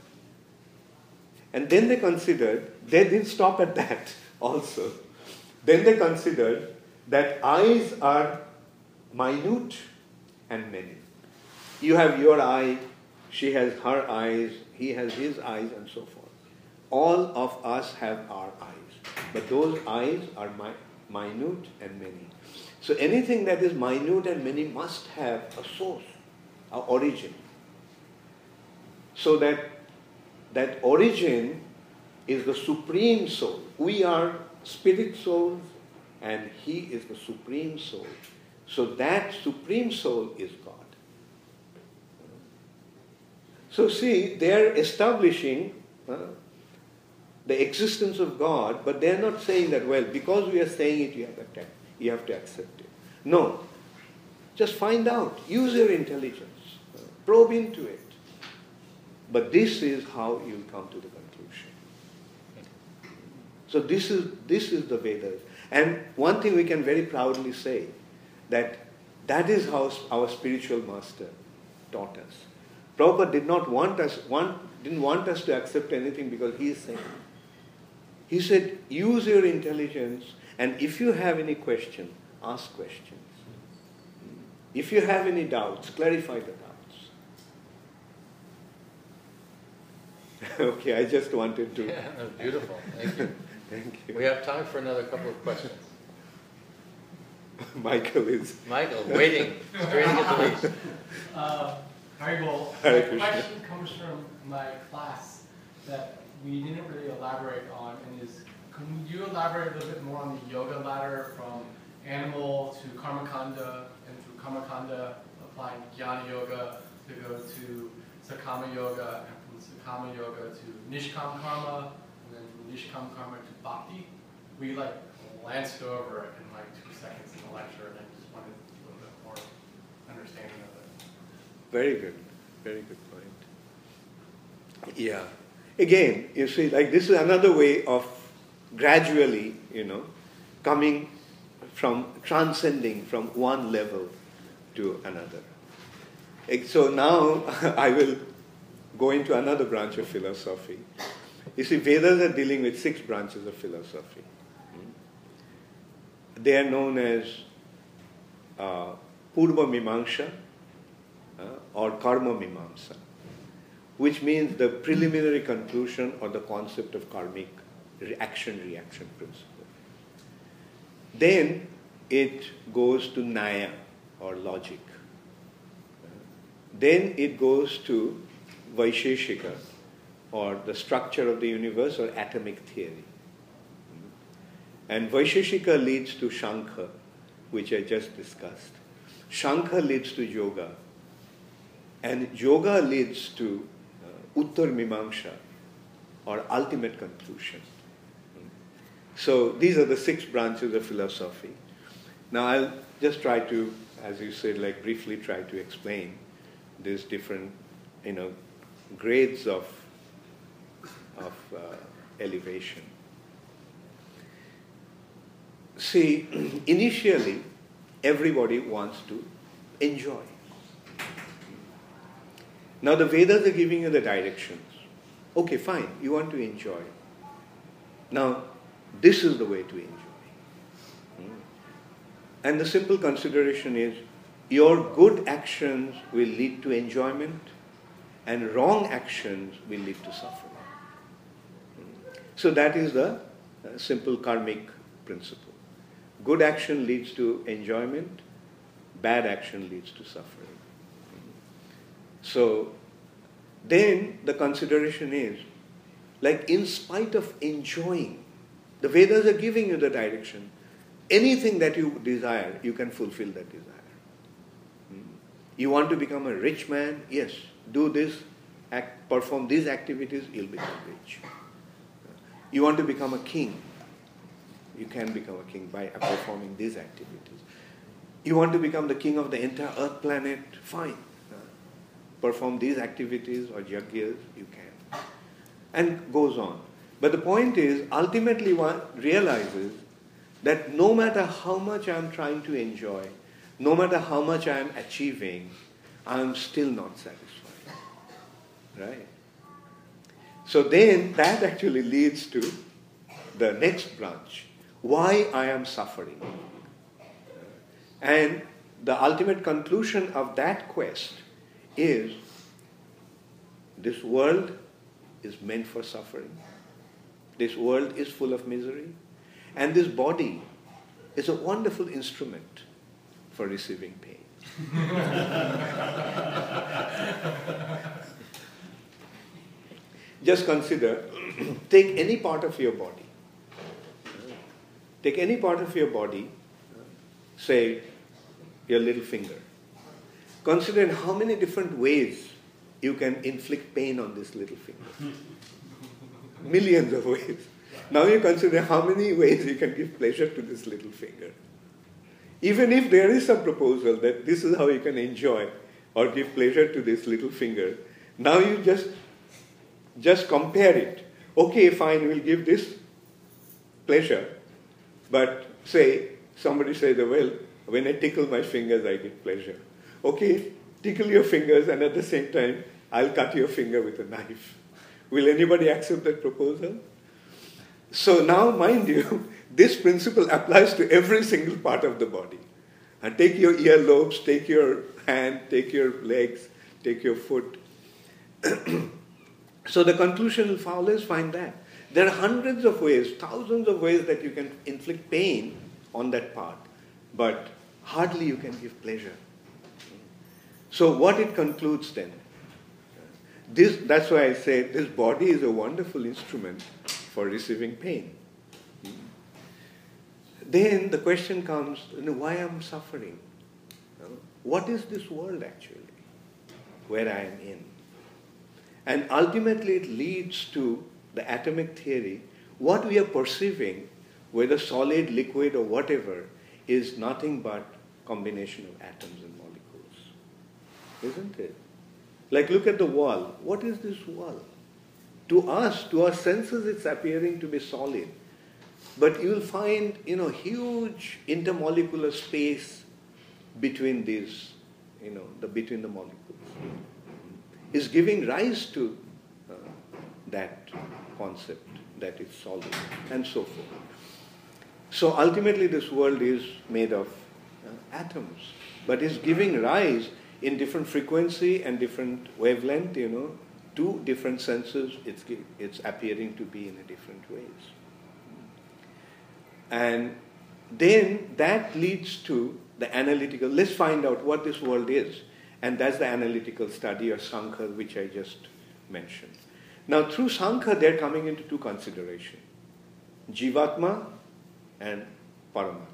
And then they considered, they didn't stop at that also. Then they considered that eyes are minute and many. You have your eye, she has her eyes, he has his eyes, and so forth. All of us have our eyes, but those eyes are mi- minute and many. So anything that is minute and many must have a source, a origin. So that that origin is the supreme soul. We are spirit souls, and he is the supreme soul. So that supreme soul is God. So see, they're establishing uh, the existence of God, but they're not saying that, well, because we are saying it, you have, to, you have to accept it. No. Just find out. Use your intelligence. Uh, probe into it. But this is how you'll come to the conclusion. So this is, this is the Vedas. And one thing we can very proudly say, that that is how our spiritual master taught us. Prabhupada did not want us, want, didn't want us to accept anything because he is saying. He said, use your intelligence, and if you have any question, ask questions. If you have any doubts, clarify the doubts. okay, I just wanted to.
Yeah, that was beautiful. Thank you.
Thank you.
We have time for another couple of questions.
Michael is.
Michael, waiting, staring at the leaves.
Hare
my question comes from my class that we didn't really elaborate on, and is, can you elaborate a little bit more on the yoga ladder from animal to karmakanda, and through karmakanda applying jnana yoga to go to sakama yoga, and from sakama yoga to nishkam karma, and then from nishkam karma to bhakti? We like glanced over it in like two seconds in the lecture, and I just wanted a little bit more understanding.
Very good. Very good point. Yeah. Again, you see, like this is another way of gradually, you know, coming from transcending from one level to another. So now I will go into another branch of philosophy. You see, Vedas are dealing with six branches of philosophy. They are known as uh, Purva Mimamsa, or karma mimamsa, which means the preliminary conclusion or the concept of karmic action reaction principle. Then it goes to nyaya or logic. Uh, Then it goes to Vaisheshika or the structure of the universe or atomic theory. And Vaisheshika leads to Sankhya, which I just discussed. Sankhya leads to yoga, and yoga leads to uh, Uttar Mimamsa, or ultimate conclusion. So these are the six branches of philosophy. Now I'll just try to, as you said, like briefly try to explain these different, you know, grades of of uh, elevation. See, initially, everybody wants to enjoy. Now, the Vedas are giving you the directions. Okay, fine, you want to enjoy. Now, this is the way to enjoy. Hmm. And the simple consideration is your good actions will lead to enjoyment, and wrong actions will lead to suffering. Hmm. So, that is the uh, simple karmic principle. Good action leads to enjoyment, bad action leads to suffering. So, then the consideration is like, in spite of enjoying, the Vedas are giving you the direction. Anything that you desire, you can fulfill that desire. Hmm. You want to become a rich man? Yes, do this, act, perform these activities, you'll become rich. You want to become a king? You can become a king by performing these activities. You want to become the king of the entire earth planet? Fine. Perform these activities or yagyas, you can. And goes on. But the point is, ultimately one realizes that no matter how much I'm trying to enjoy, no matter how much I'm achieving, I'm still not satisfied. Right? So then that actually leads to the next branch why I am suffering. And the ultimate conclusion of that quest is this world is meant for suffering. This world is full of misery. And this body is a wonderful instrument for receiving pain. Just consider take any part of your body. Take any part of your body, say your little finger. Consider how many different ways you can inflict pain on this little finger. Millions of ways. Now you consider how many ways you can give pleasure to this little finger. Even if there is a proposal that this is how you can enjoy or give pleasure to this little finger, now you just just compare it. Okay, fine, we'll give this pleasure, but say somebody says, well, when I tickle my fingers, I get pleasure. Okay, tickle your fingers, and at the same time, I'll cut your finger with a knife. Will anybody accept that proposal? So now, mind you, this principle applies to every single part of the body. And take your earlobes, take your hand, take your legs, take your foot. so the conclusion will always find that. There are hundreds of ways, thousands of ways that you can inflict pain on that part, but hardly you can give pleasure. So what it concludes then? This, that's why I say this body is a wonderful instrument for receiving pain. Then the question comes, you know, why am I suffering? What is this world actually where I am in? And ultimately it leads to the atomic theory. What we are perceiving, whether solid, liquid, or whatever, is nothing but combination of atoms. Isn't it? Like look at the wall. What is this wall? To us, to our senses, it's appearing to be solid. But you will find, you know, huge intermolecular space between these, you know, the between the molecules. Is giving rise to uh, that concept that is solid and so forth. So ultimately, this world is made of uh, atoms, but is giving rise in different frequency and different wavelength, you know, two different senses, it's, it's appearing to be in a different ways. And then that leads to the analytical, let's find out what this world is. And that's the analytical study or Sankhya, which I just mentioned. Now, through Sankhya, they're coming into two considerations Jivatma and Paramatma,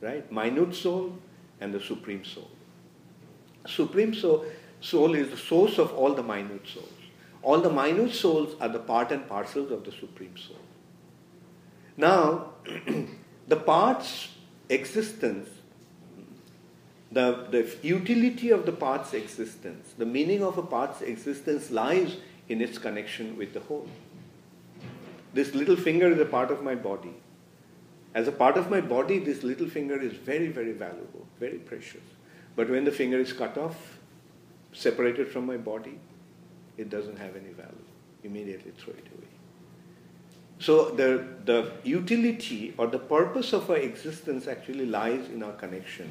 right? Minute soul and the supreme soul. Supreme soul, soul is the source of all the minute souls. All the minute souls are the part and parcels of the Supreme Soul. Now, the part's existence, the, the utility of the part's existence, the meaning of a part's existence lies in its connection with the whole. This little finger is a part of my body. As a part of my body, this little finger is very, very valuable, very precious. But when the finger is cut off, separated from my body, it doesn't have any value. Immediately throw it away. So the, the utility or the purpose of our existence actually lies in our connection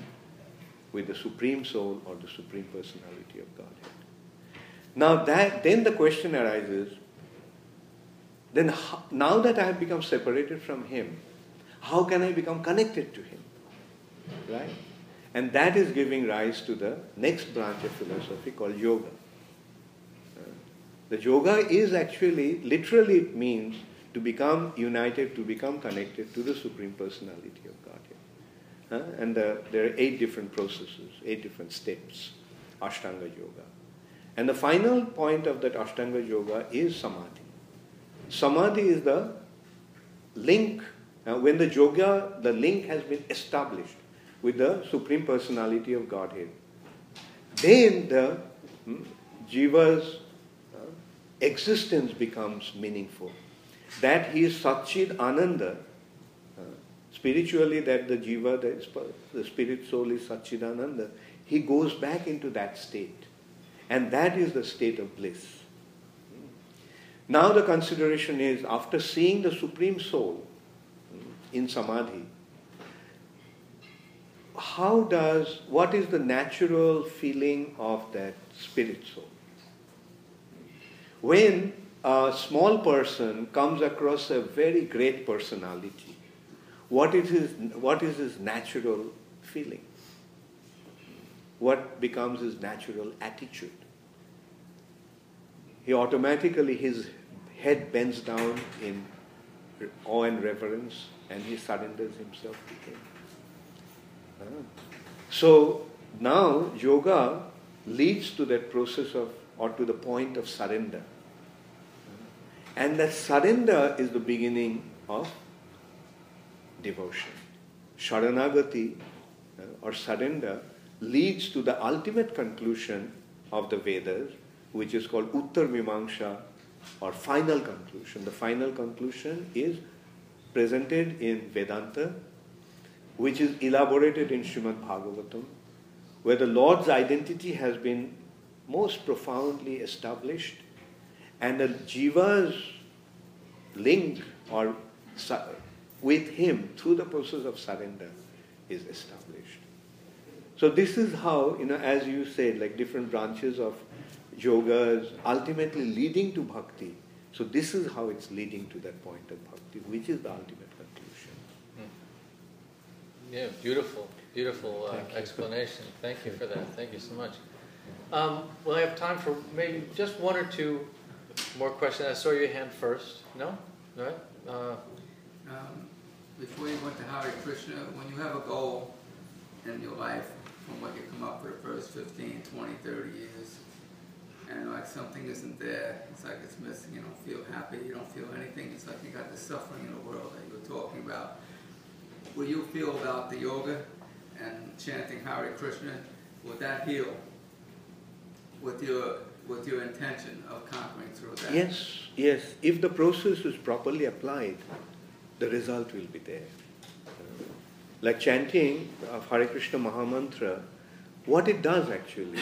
with the Supreme Soul or the Supreme Personality of Godhead. Now that then the question arises, then how, now that I have become separated from Him, how can I become connected to Him? Right? And that is giving rise to the next branch of philosophy called yoga. The yoga is actually, literally, it means to become united, to become connected to the Supreme Personality of Godhead. And the, there are eight different processes, eight different steps, Ashtanga Yoga. And the final point of that Ashtanga Yoga is Samadhi. Samadhi is the link. Uh, when the yoga, the link has been established with the Supreme Personality of Godhead, then the hmm, Jiva's uh, existence becomes meaningful that he is Satchid Ananda. Uh, spiritually, that the jiva, the, the spirit soul is Satchid Ananda. He goes back into that state. And that is the state of bliss. Now the consideration is after seeing the Supreme Soul in Samadhi, how does, what is the natural feeling of that spirit soul? When a small person comes across a very great personality, what is his, what is his natural feeling? What becomes his natural attitude? He automatically, his head bends down in awe and reverence and he surrenders himself to him. So now yoga leads to that process of, or to the point of surrender. And that surrender is the beginning of devotion. Sharanagati uh, or surrender leads to the ultimate conclusion of the Vedas, which is called Uttar Mimamsa or final conclusion. The final conclusion is presented in Vedanta, which is elaborated in Srimad Bhagavatam, where the Lord's identity has been most profoundly established and the jiva's link or with him through the process of surrender is established. So this is how, you know, as you said, like different branches of yogas ultimately leading to bhakti. So this is how it's leading to that point of bhakti, which is the ultimate.
Yeah, beautiful, beautiful uh, Thank explanation. Thank you for that. Thank you so much. Um, well, I have time for maybe just one or two more questions. I saw your hand first. No? All right. Uh,
um, before you went to Hare Krishna, when you have a goal in your life, from what you come up for the first 15, 20, 30 years, and like something isn't there, it's like it's missing, you don't feel happy, you don't feel anything, it's like you got the suffering in the world that you were talking about. What you feel about the yoga and chanting Hare Krishna, would that heal with your with your intention of conquering through that.
Yes, yes. If the process is properly applied, the result will be there. Like chanting of Hare Krishna Mahamantra, what it does actually,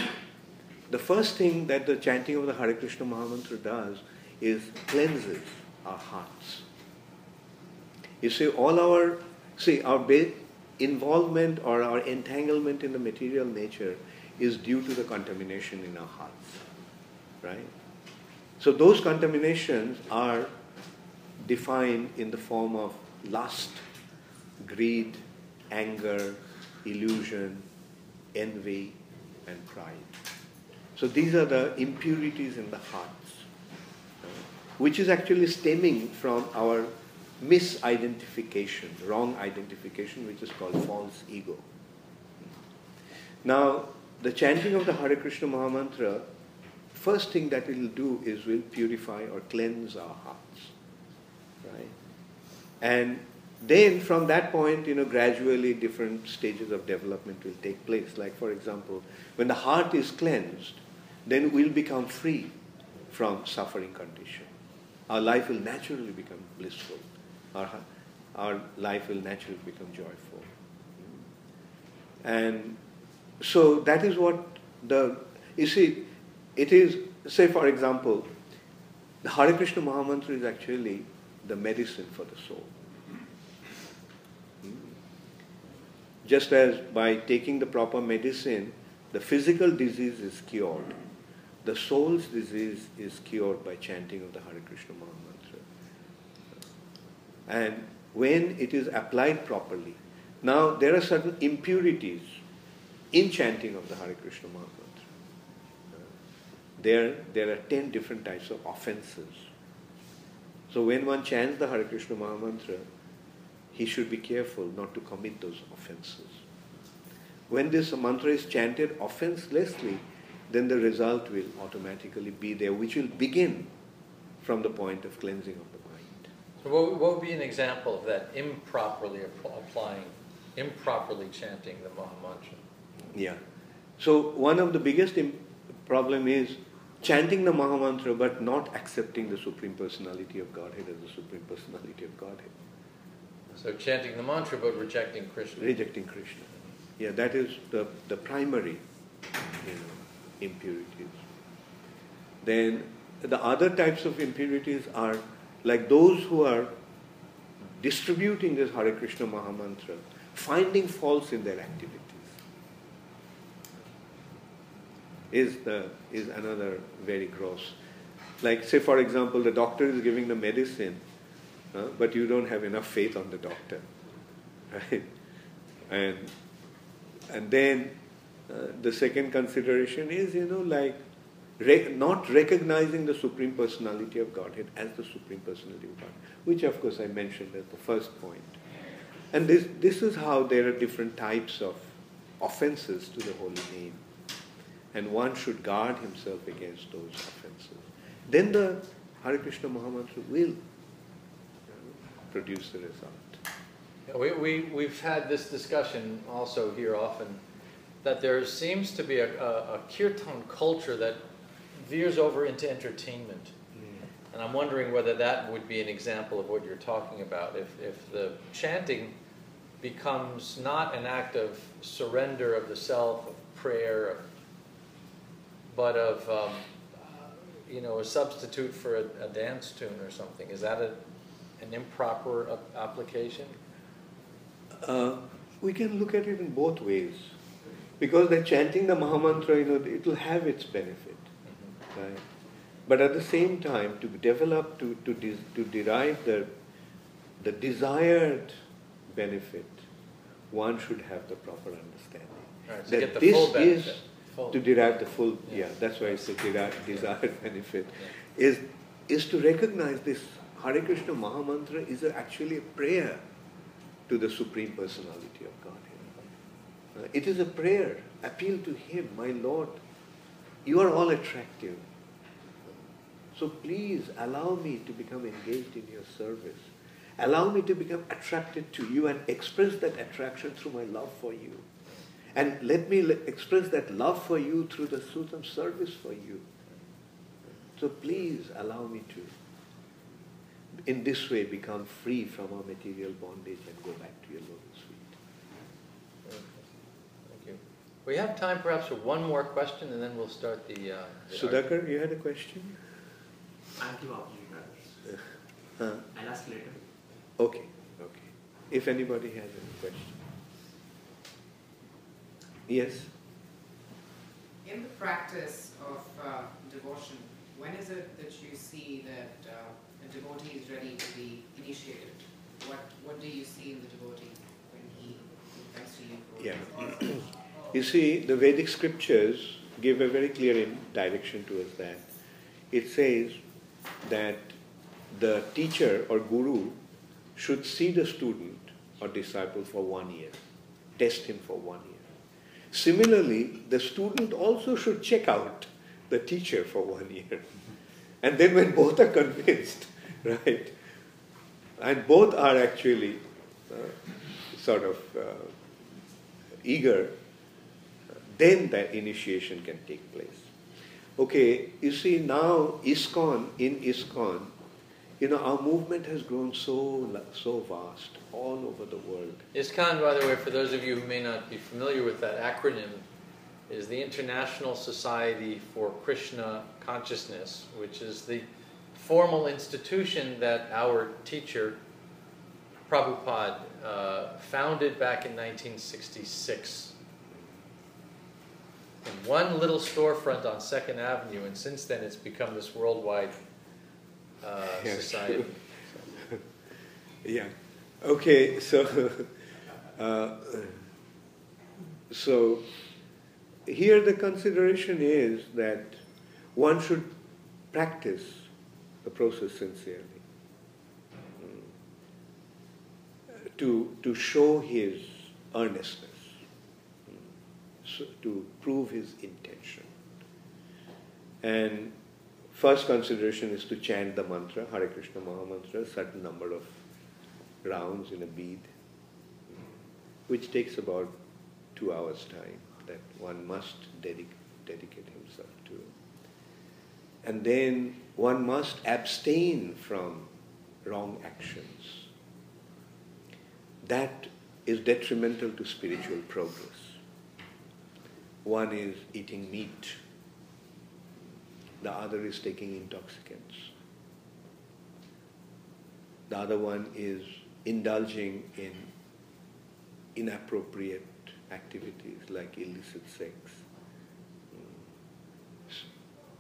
the first thing that the chanting of the Hare Krishna Mahamantra does is cleanses our hearts. You see, all our, see, our involvement or our entanglement in the material nature is due to the contamination in our hearts right? So those contaminations are defined in the form of lust, greed, anger, illusion, envy, and pride. So these are the impurities in the hearts, which is actually stemming from our misidentification, wrong identification, which is called false ego. Now, the chanting of the Hare Krishna Mahamantra first thing that it will do is will purify or cleanse our hearts. Right? And then from that point, you know, gradually different stages of development will take place. Like for example, when the heart is cleansed, then we'll become free from suffering condition. Our life will naturally become blissful. Our, our life will naturally become joyful. And so that is what the, you see, it is, say for example, the Hare Krishna Mahamantra is actually the medicine for the soul. Just as by taking the proper medicine, the physical disease is cured, the soul's disease is cured by chanting of the Hare Krishna Maha Mantra. And when it is applied properly, now there are certain impurities in chanting of the Hare Krishna Mantra. There, there are ten different types of offenses. So when one chants the Hare Krishna Maha Mantra, he should be careful not to commit those offenses. When this mantra is chanted offenselessly, then the result will automatically be there, which will begin from the point of cleansing of the
what, what would be an example of that improperly applying, improperly chanting the Maha Mantra?
Yeah. So one of the biggest problem is chanting the Maha Mantra but not accepting the Supreme Personality of Godhead as the Supreme Personality of Godhead.
So chanting the mantra but rejecting Krishna.
Rejecting Krishna. Yeah, that is the, the primary you know, impurities. Then the other types of impurities are like those who are distributing this Hare Krishna Maha Mantra, finding faults in their activities. Is, the, is another very gross. Like, say, for example, the doctor is giving the medicine, uh, but you don't have enough faith on the doctor. Right? And, and then uh, the second consideration is, you know, like re- not recognizing the Supreme Personality of Godhead as the Supreme Personality of God, which of course I mentioned as the first point. And this, this is how there are different types of offenses to the holy name. And one should guard himself against those offenses. Then the Hare Krishna Maha Mantra will you know, produce the result.
We, we, we've had this discussion also here often that there seems to be a, a, a kirtan culture that veers over into entertainment.
Mm.
And I'm wondering whether that would be an example of what you're talking about. If, if the chanting becomes not an act of surrender of the self, of prayer, of, but of, um, you know, a substitute for a, a, dance tune or something, is that a, an improper application?
Uh, we can look at it in both ways. Because the chanting the Mahamantra, you know, it will have its benefit. Right? But at the same time, to develop, to, to, de- to derive the, the desired benefit, one should have the proper understanding.
Right, so that this is
full. to derive the full, yeah, yeah that's why it's a desired benefit, yeah. is, is to recognize this Hare Krishna Mahamantra is actually a prayer to the Supreme Personality of God. Uh, it is a prayer. Appeal to Him, my Lord. You are all attractive. So please allow me to become engaged in your service. Allow me to become attracted to you and express that attraction through my love for you. And let me express that love for you through the Sutam service for you. So please allow me to, in this way, become free from our material bondage and go back to your lotus feet.
Thank you. We have time perhaps for one more question and then we'll start the. Uh, the
Sudhakar, you had a question?
I'll give opportunity.
Huh?
I'll ask later.
Okay, okay. If anybody has any question. Yes?
In the practice of uh, devotion, when is it that you see that uh, a devotee is ready to be initiated? What, what do you see in the devotee when he comes to you?
yeah. you see, the Vedic scriptures give a very clear direction to us that it says that the teacher or guru should see the student or disciple for one year, test him for one year. Similarly, the student also should check out the teacher for one year. And then when both are convinced, right, and both are actually uh, sort of uh, eager, then the initiation can take place. Okay, you see now ISKCON, in ISKCON, you know, our movement has grown so, so vast all over the world.
ISKCON, by the way, for those of you who may not be familiar with that acronym, is the International Society for Krishna Consciousness, which is the formal institution that our teacher, Prabhupada, uh, founded back in 1966. In one little storefront on Second Avenue, and since then it's become this worldwide uh,
Yeah,
society.
Yeah. Okay. So, uh, so here the consideration is that one should practice the process sincerely mm, to to show his earnestness, to prove his intention. And first consideration is to chant the mantra, Hare Krishna Maha Mantra, a certain number of rounds in a bead, which takes about two hours' time that one must dedic- dedicate himself to. And then one must abstain from wrong actions. That is detrimental to spiritual progress. One is eating meat, the other is taking intoxicants, the other one is indulging in inappropriate activities like illicit sex.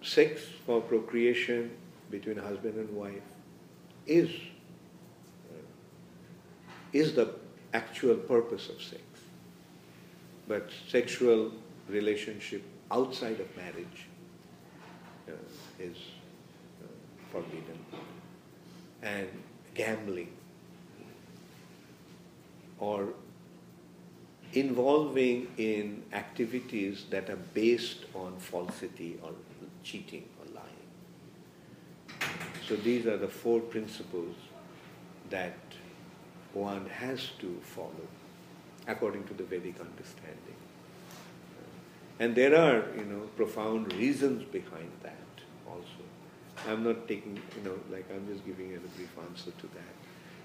Sex for procreation between husband and wife is, uh, is the actual purpose of sex. But sexual relationship outside of marriage uh, is uh, forbidden. And gambling or involving in activities that are based on falsity or cheating or lying. So these are the four principles that one has to follow according to the Vedic understanding. And there are, you know, profound reasons behind that also. I'm not taking, you know, like I'm just giving a brief answer to that.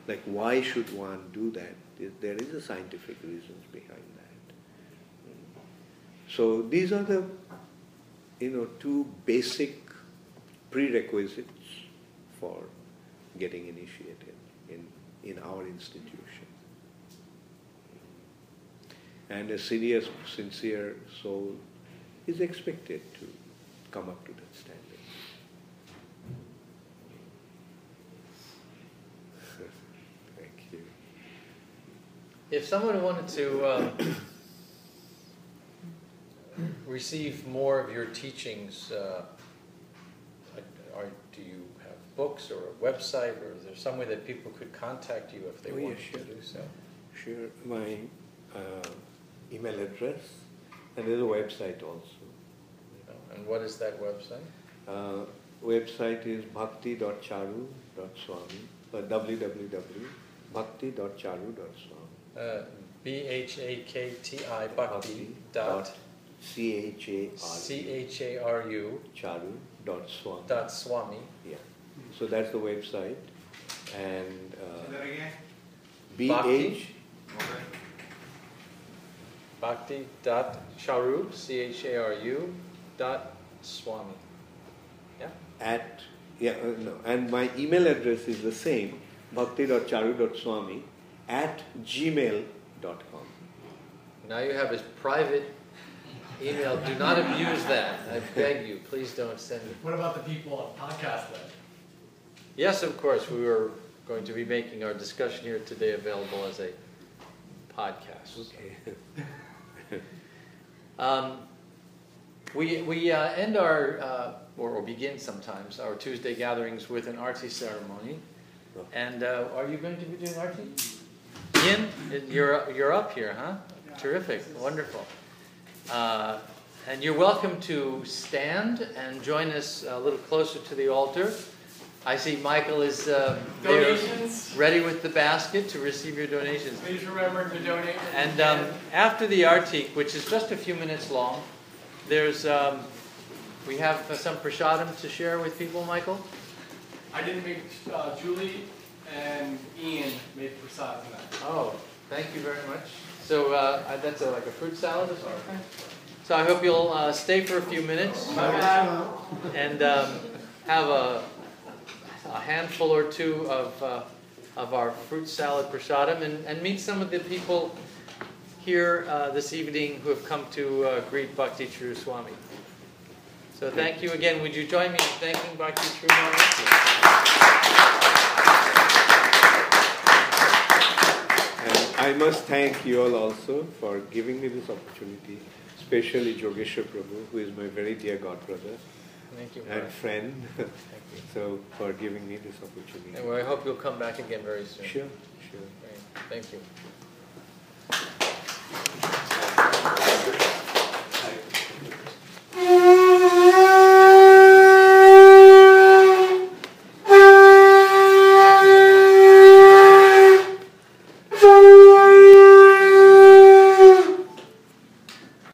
Like why should one do that? There is a scientific reasons behind that. So these are the, you know, two basic prerequisites for getting initiated in, in our institution. And a serious, sincere soul is expected to come up to that standard. Thank you.
If someone wanted to um, receive more of your teachings, uh, are, do you have books or a website, or is there some way that people could contact you if they
Oh, yeah,
wanted
sure.
to do so?
Sure, my uh, email address, and there's a website also.
And what is that website?
Uh, website is bhakti.charu.swami, uh, www.bhakti.charu.swami.
Uh, B H A K T I Bhakti dot
C H A
C
R
H A R U
Charu dot Swami.
dot Swami.
Yeah. So that's the website, and uh,
Say that again?
B
Bhakti.
H
Okay.
Bhakti dot Charu C H A R U dot Swami. Yeah.
at yeah uh, no, and my email address is the same bhakti.charu.swami at gmail.com.
Now you have his private email. Do not abuse that. I beg you. Please don't send it.
What about the people on podcast then?
Yes, of course, we were going to be making our discussion here today available as a podcast.
Okay.
Um, we we uh, end our, uh, or, or begin sometimes, our Tuesday gatherings with an arti ceremony. And uh, are you going to be doing arti? Ian, you're, you're up here, huh? Terrific, wonderful. Uh, and you're welcome to stand and join us a little closer to the altar. I see Michael is uh, there, ready with the basket to receive your donations.
Please remember to donate.
And um, after the artik, which is just a few minutes long, there's um, we have uh, some prasadam to share with people. Michael,
I didn't make, uh, Julie and Ian made prasad tonight.
oh, thank you very much. So uh, uh, that's a, like a fruit salad or something. So I hope you'll uh, stay for a few minutes and um, have a a handful or two of, uh, of our fruit salad prasadam and, and meet some of the people here uh, this evening who have come to uh, greet Bhakti Charu Swami. So thank you again. Would you join me in thanking Bhakti Charu Swami?
I must thank you all also for giving me this opportunity, especially Jogeshwar Prabhu, who is my very dear godbrother
Thank you.
and friend so for giving me this opportunity.
And I hope you'll come back again very soon.
Sure, sure.
Great. Thank you.